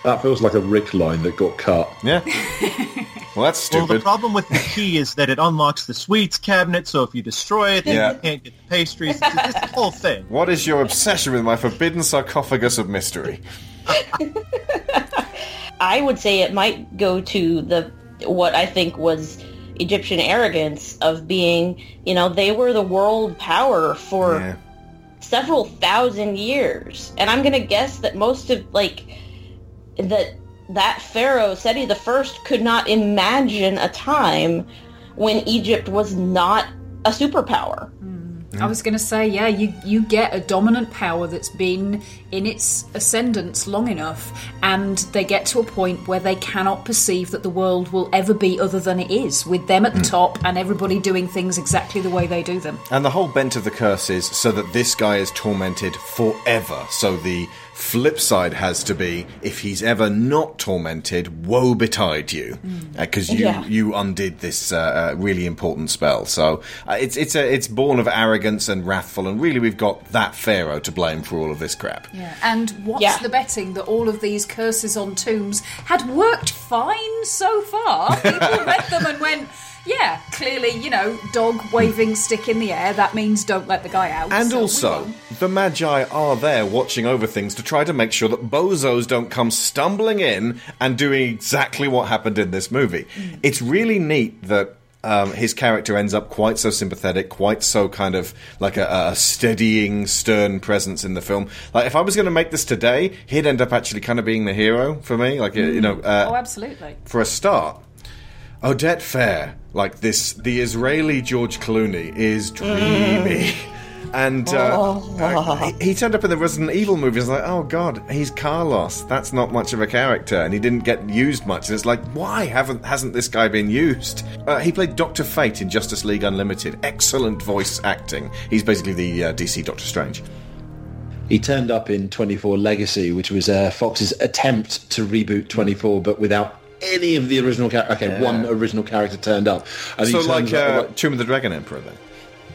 That feels like a Rick line that got cut. Yeah. well, that's stupid. Well, the problem with the key is that it unlocks the sweets cabinet, so if you destroy it, then Yeah. you can't get the pastries. It's this whole thing. what is your obsession with my forbidden sarcophagus of mystery? I would say it might go to the what I think was Egyptian arrogance of being, you know, they were the world power for Yeah. several thousand years. And I'm going to guess that most of like that that pharaoh Seti the first could not imagine a time when Egypt was not a superpower. Mm. I was going to say, yeah, you you get a dominant power that's been in its ascendance long enough, and they get to a point where they cannot perceive that the world will ever be other than it is, with them at the hmm. top and everybody doing things exactly the way they do them. And the whole bent of the curse is so that this guy is tormented forever. So the flip side has to be if he's ever not tormented, woe betide you, because you Yeah. you undid this uh, uh, really important spell. So uh, it's it's a, it's born of arrogance and wrathful, and really we've got that pharaoh to blame for all of this crap. Yeah. And what's Yeah. the betting that all of these curses on tombs had worked fine so far? People read them and went, yeah, clearly, you know, dog waving stick in the air, that means don't let the guy out. And so also, the Magi are there watching over things to try to make sure that bozos don't come stumbling in and doing exactly what happened in this movie. It's really neat that. Um, his character ends up quite so sympathetic, quite so kind of like a, a steadying, stern presence in the film. Like, if I was going to make this today, he'd end up actually kind of being the hero for me. Like, you know, uh, oh, absolutely. for a start, Oded Fehr, like this, the Israeli George Clooney, is dreamy. And uh, Oh. he, he turned up in the Resident Evil movie. It's like, oh god, he's Carlos. That's not much of a character, and he didn't get used much. And it's like, why haven't hasn't this guy been used? Uh, he played Doctor Fate in Justice League Unlimited. Excellent voice acting. He's basically the uh, DC Doctor Strange. He turned up in 24 Legacy, which was uh, Fox's attempt to reboot 24, but without any of the original character. Okay, one original character turned up. And he so, turns like up- uh, Tomb of the Dragon Emperor, then.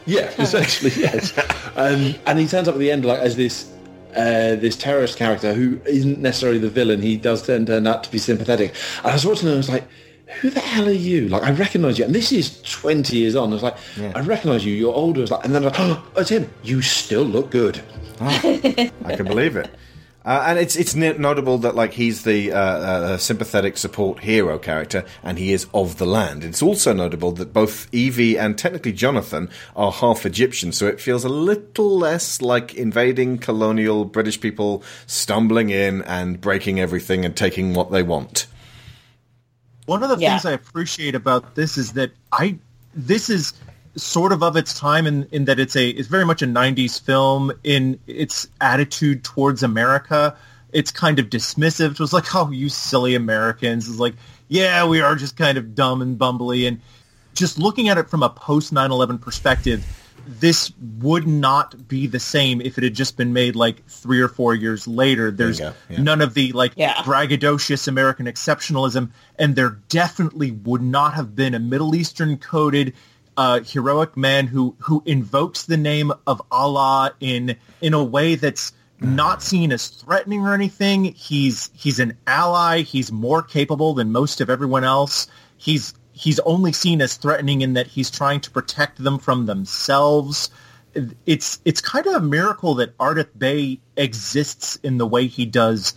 Yeah, essentially, yes. Um, and he turns up at the end like as this uh, this terrorist character who isn't necessarily the villain. He does turn, turn out to be sympathetic. And I was watching and I was like, who the hell are you? Like, I recognise you. And this is 20 years on. I was like, I recognise you. You're older. I was like, and then I was like, oh, it's him. You still look good. I can believe it. Uh, and it's it's notable that like he's the uh, uh, sympathetic support hero character, and he is of the land. It's also notable that both Evie and technically Jonathan are half Egyptian, so it feels a little less like invading colonial British people stumbling in and breaking everything and taking what they want. One of the Yeah. things I appreciate about this is that I this is sort of of its time in, in that it's a it's very much a 90s film in its attitude towards America. It's kind of dismissive. It was like, oh, you silly Americans. It's like, yeah, we are just kind of dumb and bumbly. And just looking at it from a post 9-11 perspective, this would not be the same if it had just been made like three or four years later. There's go, yeah. none of the like Yeah. braggadocious American exceptionalism, and there definitely would not have been a Middle Eastern coded uh, heroic man who who invokes the name of Allah in in a way that's not seen as threatening or anything. He's he's an ally. He's more capable than most of everyone else. He's he's only seen as threatening in that he's trying to protect them from themselves. It's it's kind of a miracle that Ardeth Bay exists in the way he does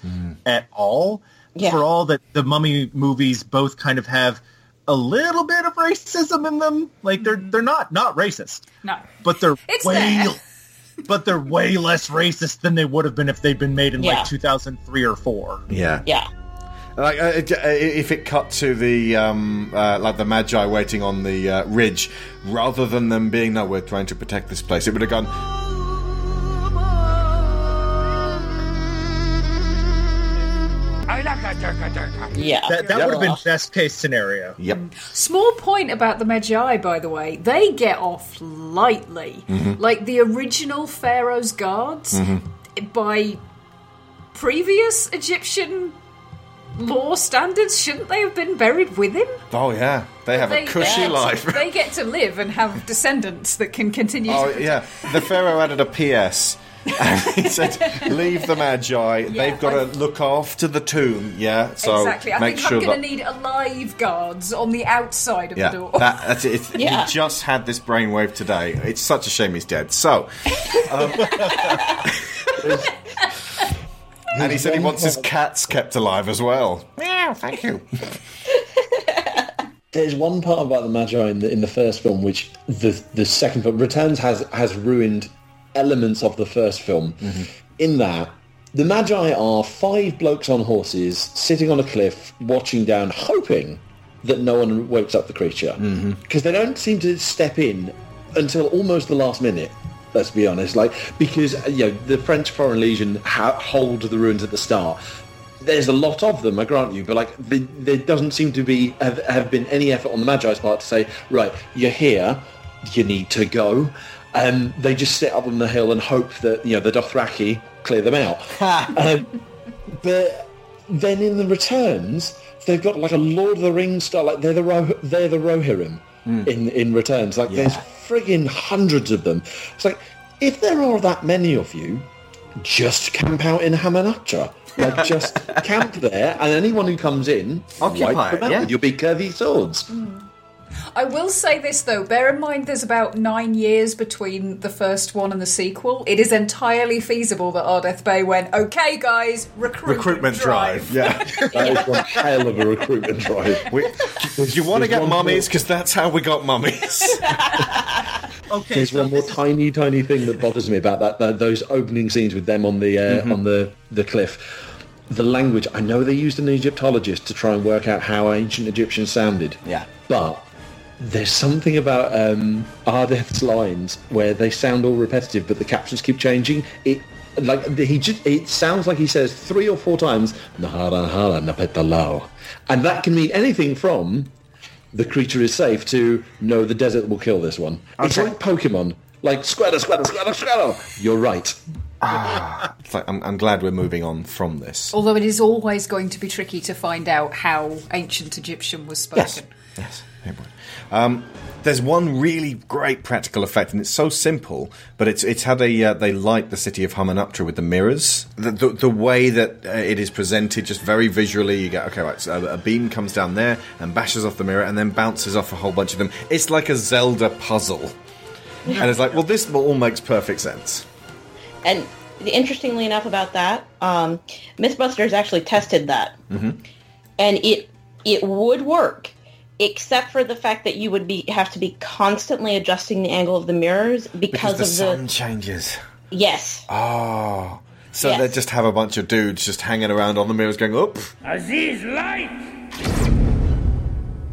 at all. Yeah. For all that the Mummy movies both kind of have a little bit of racism in them. Like they're they're not not racist, No. but they're It's way but they're way less racist than they would have been if they'd been made in Yeah. like 2003 or 4. Yeah. Yeah. Like uh, uh, if it cut to the um, uh, like the magi waiting on the uh, ridge, rather than them being no, we're trying to protect this place, it would have gone. Yeah. That, that Yep. would have been best case scenario. Yep. Small point about the Magi, by the way. They get off lightly. Mm-hmm. Like the original Pharaoh's guards, Mm-hmm. by previous Egyptian law standards, shouldn't they have been buried with him? Oh yeah, they have a cushy get- life. they get to live and have descendants that can continue Oh to yeah, the pharaoh added a PS. And he said, "Leave the magi. They've got to look after the tomb. Yeah, so exactly. I make think sure I'm going that to need alive guards on the outside of yeah, the door. that, that's it. It's- Yeah. He just had this brainwave today. It's such a shame he's dead. So, um, and he said he wants his cats kept alive as well. Yeah, thank you. There's one part about the Magi in the, in the first film which the the second film Returns has has ruined elements of the first film. Mm-hmm. In that, the Magi are five blokes on horses sitting on a cliff, watching down, hoping that no one wakes up the creature mm-hmm. because they don't seem to step in until almost the last minute. Let's be honest, like because you know the French Foreign Legion ha- hold the ruins at the start. There's a lot of them, I grant you, but like the, there doesn't seem to be have, have been any effort on the Magi's part to say, right, you're here, you need to go. Um, they just sit up on the hill and hope that you know the Dothraki clear them out. um, but then in the returns, they've got like a Lord of the Rings style. Like they're the Ro- they're the Rohirrim in in returns. Like there's frigging hundreds of them. It's like if there are that many of you, just camp out in Hamunaptra. Like just camp there, and anyone who comes in, Occupy wipe them out yeah. with your big curvy swords. I will say this though, bear in mind there's about nine years between the first one and the sequel. It is entirely feasible that Ardeth Bay went, okay guys, recruitment, Recruitment drive. Yeah. That is one hell of a recruitment drive. We, do you want to get mummies? Because that's how we got mummies. Okay, There's one more tiny, tiny thing that bothers me about that, that those opening scenes with them on the uh, Mhm. on the the cliff. The language. I know they used an Egyptologist to try and work out how ancient Egyptian sounded. Yeah. But there's something about um, Ardeth's lines where they sound all repetitive, but the captions keep changing. It like he just it sounds like he says three or four times Nahara Nahara Napetalao, and that can mean anything from the creature is safe to no, the desert will kill this one. It's like Pokemon, like Squirtle, Squirtle, Squirtle, Squirtle. You're right. ah, it's like, I'm, I'm glad we're moving on from this. Although it is always going to be tricky to find out how ancient Egyptian was spoken. Yes. Yes. Um, there's one really great practical effect, and it's so simple, but it's it's how they uh, they light the city of Hamunaptra with the mirrors. The, the, the way that uh, it is presented, just very visually, you get okay, right. So a, a beam comes down there and bashes off the mirror, and then bounces off a whole bunch of them. It's like a Zelda puzzle, and it's like, well, this all makes perfect sense. And interestingly enough about that, um, MythBusters actually tested that, hmm and it it would work, except for the fact that you would be have to be constantly adjusting the angle of the mirrors because, Because the of sun the changes. yes. Oh. So Yes. they just have a bunch of dudes just hanging around on the mirrors going, up. Aziz, light!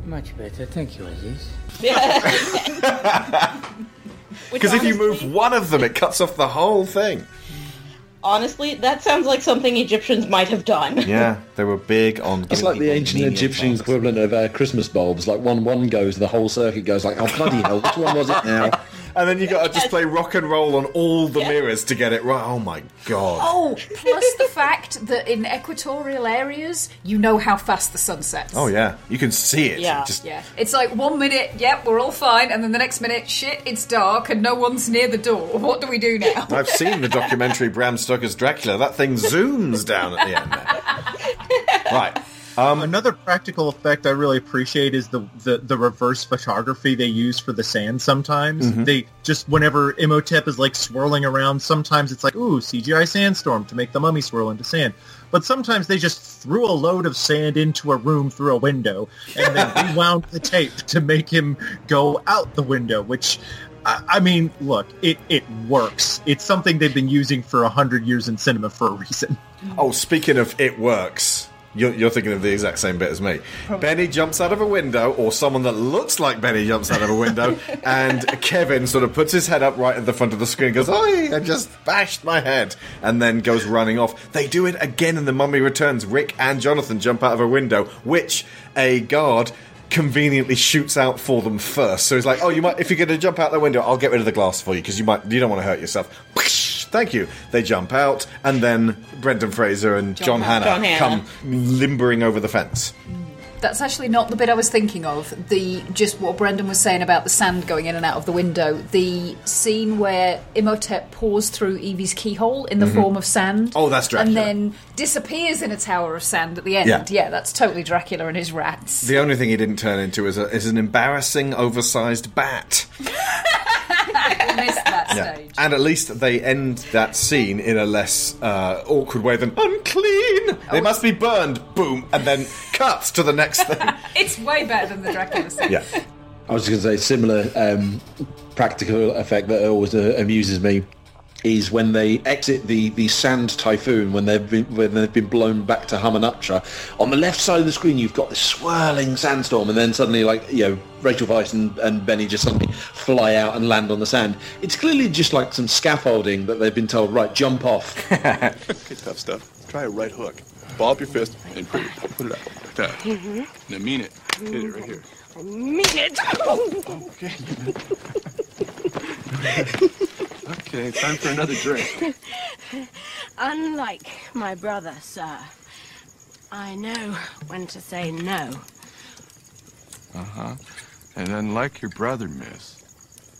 Much better, thank you, Aziz. Because if you move one of them, it cuts off the whole thing. Honestly, that sounds like something Egyptians might have done. Yeah, they were big on. It's like the ancient menial Egyptian equivalent of uh, Christmas bulbs. Like one one goes, the whole circuit goes like, oh bloody hell, which one was it now? And then you got to just play rock and roll on all the mirrors to get it right. Oh my god! Oh, plus the fact that in equatorial areas, you know how fast the sun sets. Oh yeah, you can see it. Yeah, Just yeah. It's like one minute, yep, we're all fine, and then the next minute, shit, it's dark and no one's near the door. What do we do now? I've seen the documentary Bram Stoker's Dracula. That thing zooms down at the end. Right. Um, Another practical effect I really appreciate is the, the, the reverse photography they use for the sand sometimes. Mhm. They just, whenever Imhotep is like swirling around, sometimes it's like, ooh, CGI sandstorm to make the mummy swirl into sand. But sometimes they just threw a load of sand into a room through a window and then rewound the tape to make him go out the window, which I, I mean, look, it it works. It's something they've been using for a hundred years in cinema for a reason. Oh, speaking of it works, you're, you're thinking of the exact same bit as me. Benny jumps out of a window, or someone that looks like Benny jumps out of a window, and Kevin sort of puts his head up right at the front of the screen and goes, Oi, I just bashed my head, and then goes running off. They do it again in The Mummy Returns. Rick and Jonathan jump out of a window, which a guard conveniently shoots out for them first. So he's like, "Oh, you might if you're going to jump out the window, I'll get rid of the glass for you because you might you don't want to hurt yourself." Thank you. They jump out, and then Brendan Fraser and John, John Hannah. John Hannah. come limbering over the fence. That's actually not the bit I was thinking of. The just what Brendan was saying about the sand going in and out of the window. The scene where Imhotep pours through Evie's keyhole in the Mhm. form of sand. Oh, that's Dracula. And then disappears in a tower of sand at the end. Yeah. that's totally Dracula and his rats. The only thing he didn't turn into is, a, is an embarrassing, oversized bat. I missed that Yeah. stage. And at least they end that scene in a less uh, awkward way than unclean. They must be burned. Boom, and then cuts to the next thing. It's way better than the Dracula scene. yeah. I was going to say similar um, practical effect that always uh, amuses me is when they exit the, the sand typhoon when they've been when they've been blown back to Hamunaptra. On the left side of the screen, you've got this swirling sandstorm, and then suddenly, like you know, Rachel Weisz and, and Benny just suddenly fly out and land on the sand. It's clearly just like some scaffolding that they've been told, right, jump off. okay, tough stuff. Try a right hook. Ball up your fist and put it, put it out like that. Mm-hmm. Now mean it. Hit it right here. I mean it. Okay, time for another drink. Unlike my brother, sir, I know when to say no. Uh huh. And unlike your brother, miss,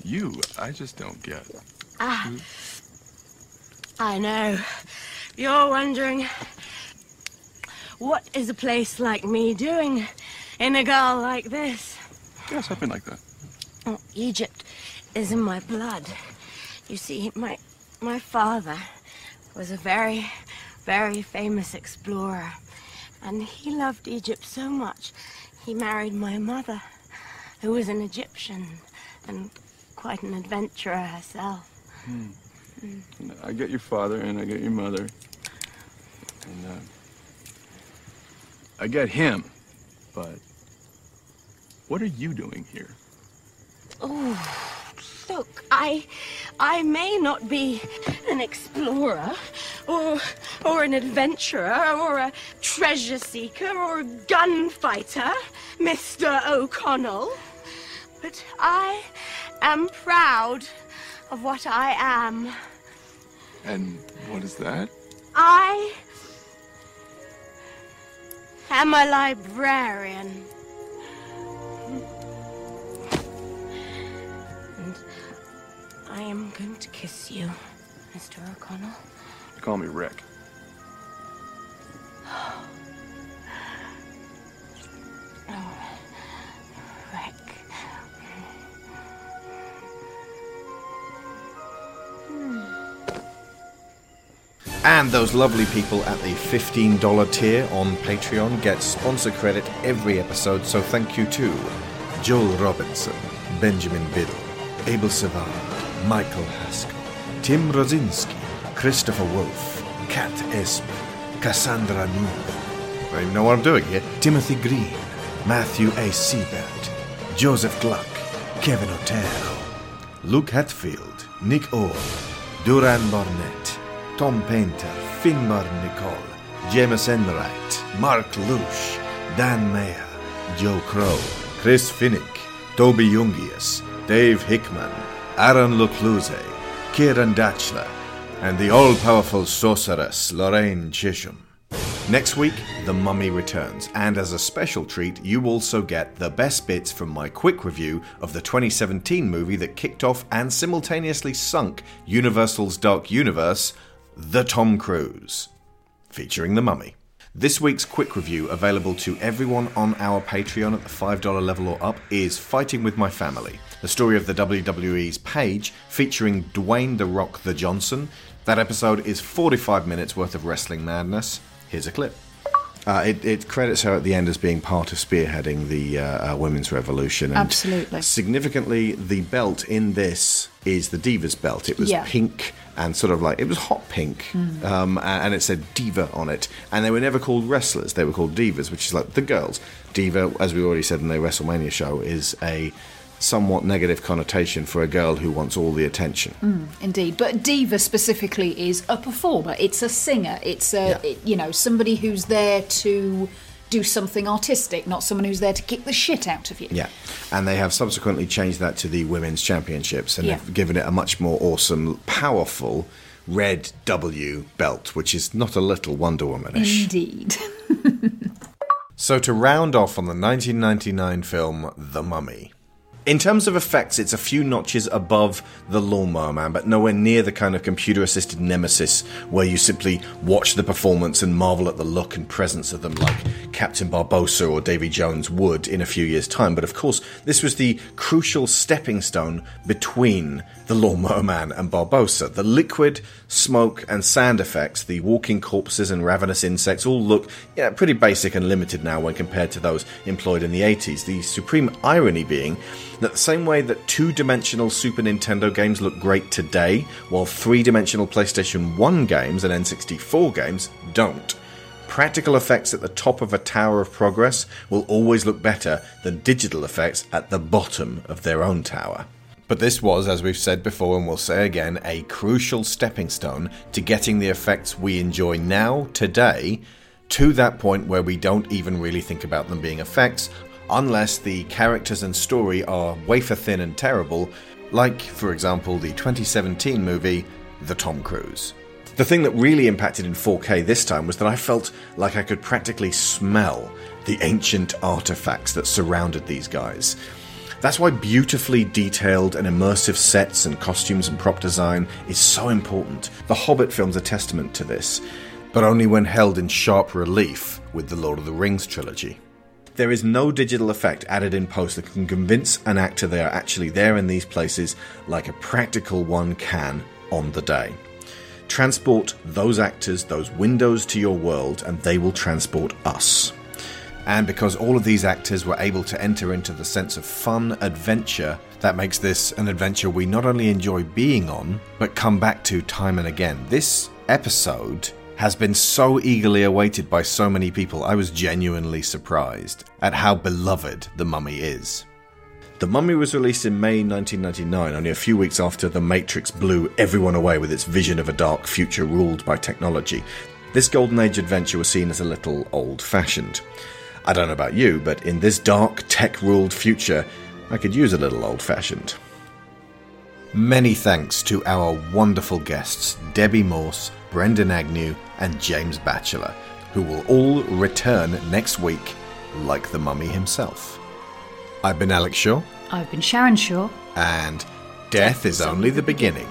you, I just don't get. Ah, I know. You're wondering, what is a place like me doing in a girl like this? Yeah, something like that. Oh, Egypt is in my blood. You see, my my father was a very, very famous explorer, and he loved Egypt so much, he married my mother, who was an Egyptian and quite an adventurer herself. Hmm. Mm. I get your father and I get your mother. And uh, I get him. But what are you doing here? Oh, look, I, I may not be an explorer, or, or an adventurer, or a treasure seeker, or a gunfighter, Mr. O'Connell, but I am proud of what I am. And what is that? I am a librarian. I am going to kiss you, Mr. O'Connell. Call me Rick. Oh, Rick. Hmm. And those lovely people at the $15 tier on Patreon get sponsor credit every episode, so thank you to Joel Robinson, Benjamin Biddle, Abel Savard, Michael Haskell, Tim Rosinski, Christopher Wolfe, Kat Esp, Cassandra Newell. I don't even know what I'm doing here. Timothy Green, Matthew A. Siebert, Joseph Gluck, Kevin Otero, Luke Hatfield, Nick Orr, Duran Barnett, Tom Painter, Finbar Nicole, James Enright, Mark Lush, Dan Mayer, Joe Crow, Chris Finnick, Toby Jungius, Dave Hickman, Aaron Lucluse, Kieran Datchler, and the all-powerful sorceress Lorraine Chisholm. Next week, The Mummy returns, and as a special treat, you also get the best bits from my quick review of the 2017 movie that kicked off and simultaneously sunk Universal's Dark Universe, The Tom Cruise, featuring The Mummy. This week's quick review, available to everyone on our Patreon at the $5 level or up, is Fighting with My Family, the story of the WWE's Paige, featuring Dwayne The Rock The Johnson. That episode is 45 minutes worth of wrestling madness. Here's a clip. Uh, it, it credits her at the end as being part of spearheading the uh, uh, women's revolution. And Absolutely. Significantly, the belt in this is the Divas belt. It was Yeah. pink and sort of like it was hot pink, Mm. um, and it said diva on it. And they were never called wrestlers; they were called divas, which is like the girls. Diva, as we already said in the WrestleMania show, is a somewhat negative connotation for a girl who wants all the attention. Mm, indeed, but diva specifically is a performer. It's a singer. It's a it- you know somebody who's there to do something artistic, not someone who's there to kick the shit out of you. Yeah, and they have subsequently changed that to the women's championships and Yeah. have given it a much more awesome, powerful red W belt, which is not a little Wonder Womanish. Indeed. So to round off on the 1999 film The Mummy. In terms of effects, it's a few notches above The Lawnmower Man, but nowhere near the kind of computer assisted nemesis where you simply watch the performance and marvel at the look and presence of them like Captain Barbossa or Davy Jones would in a few years' time. But of course, this was the crucial stepping stone between The Lawnmower Man and Barbossa. The liquid, smoke, and sand effects, the walking corpses and ravenous insects all look yeah, pretty basic and limited now when compared to those employed in the 80s. The supreme irony being that the same way that two dimensional Super Nintendo games look great today, while three dimensional PlayStation 1 games and N64 games don't. Practical effects at the top of a tower of progress will always look better than digital effects at the bottom of their own tower. But this was, as we've said before and we'll say again, a crucial stepping stone to getting the effects we enjoy now, today, to that point where we don't even really think about them being effects, unless the characters and story are wafer thin and terrible, like, for example, the 2017 movie The Tom Cruise. The thing that really impacted in 4K this time was that I felt like I could practically smell the ancient artifacts that surrounded these guys. That's why beautifully detailed and immersive sets and costumes and prop design is so important. The Hobbit film's a testament to this, but only when held in sharp relief with the Lord of the Rings trilogy. There is no digital effect added in post that can convince an actor they are actually there in these places like a practical one can on the day. Transport those actors, those windows to your world, and they will transport us. And because all of these actors were able to enter into the sense of fun adventure, that makes this an adventure we not only enjoy being on, but come back to time and again. This episode has been so eagerly awaited by so many people, I was genuinely surprised at how beloved The Mummy is. The Mummy was released in May 1999, only a few weeks after The Matrix blew everyone away with its vision of a dark future ruled by technology. This Golden Age adventure was seen as a little old fashioned. I don't know about you, but in this dark, tech ruled future, I could use a little old fashioned. Many thanks to our wonderful guests, Debbie Morse, Brendan Agnew, and James Batchelor, who will all return next week like the mummy himself. I've been Alex Shaw, I've been Sharon Shaw. and death is only the beginning.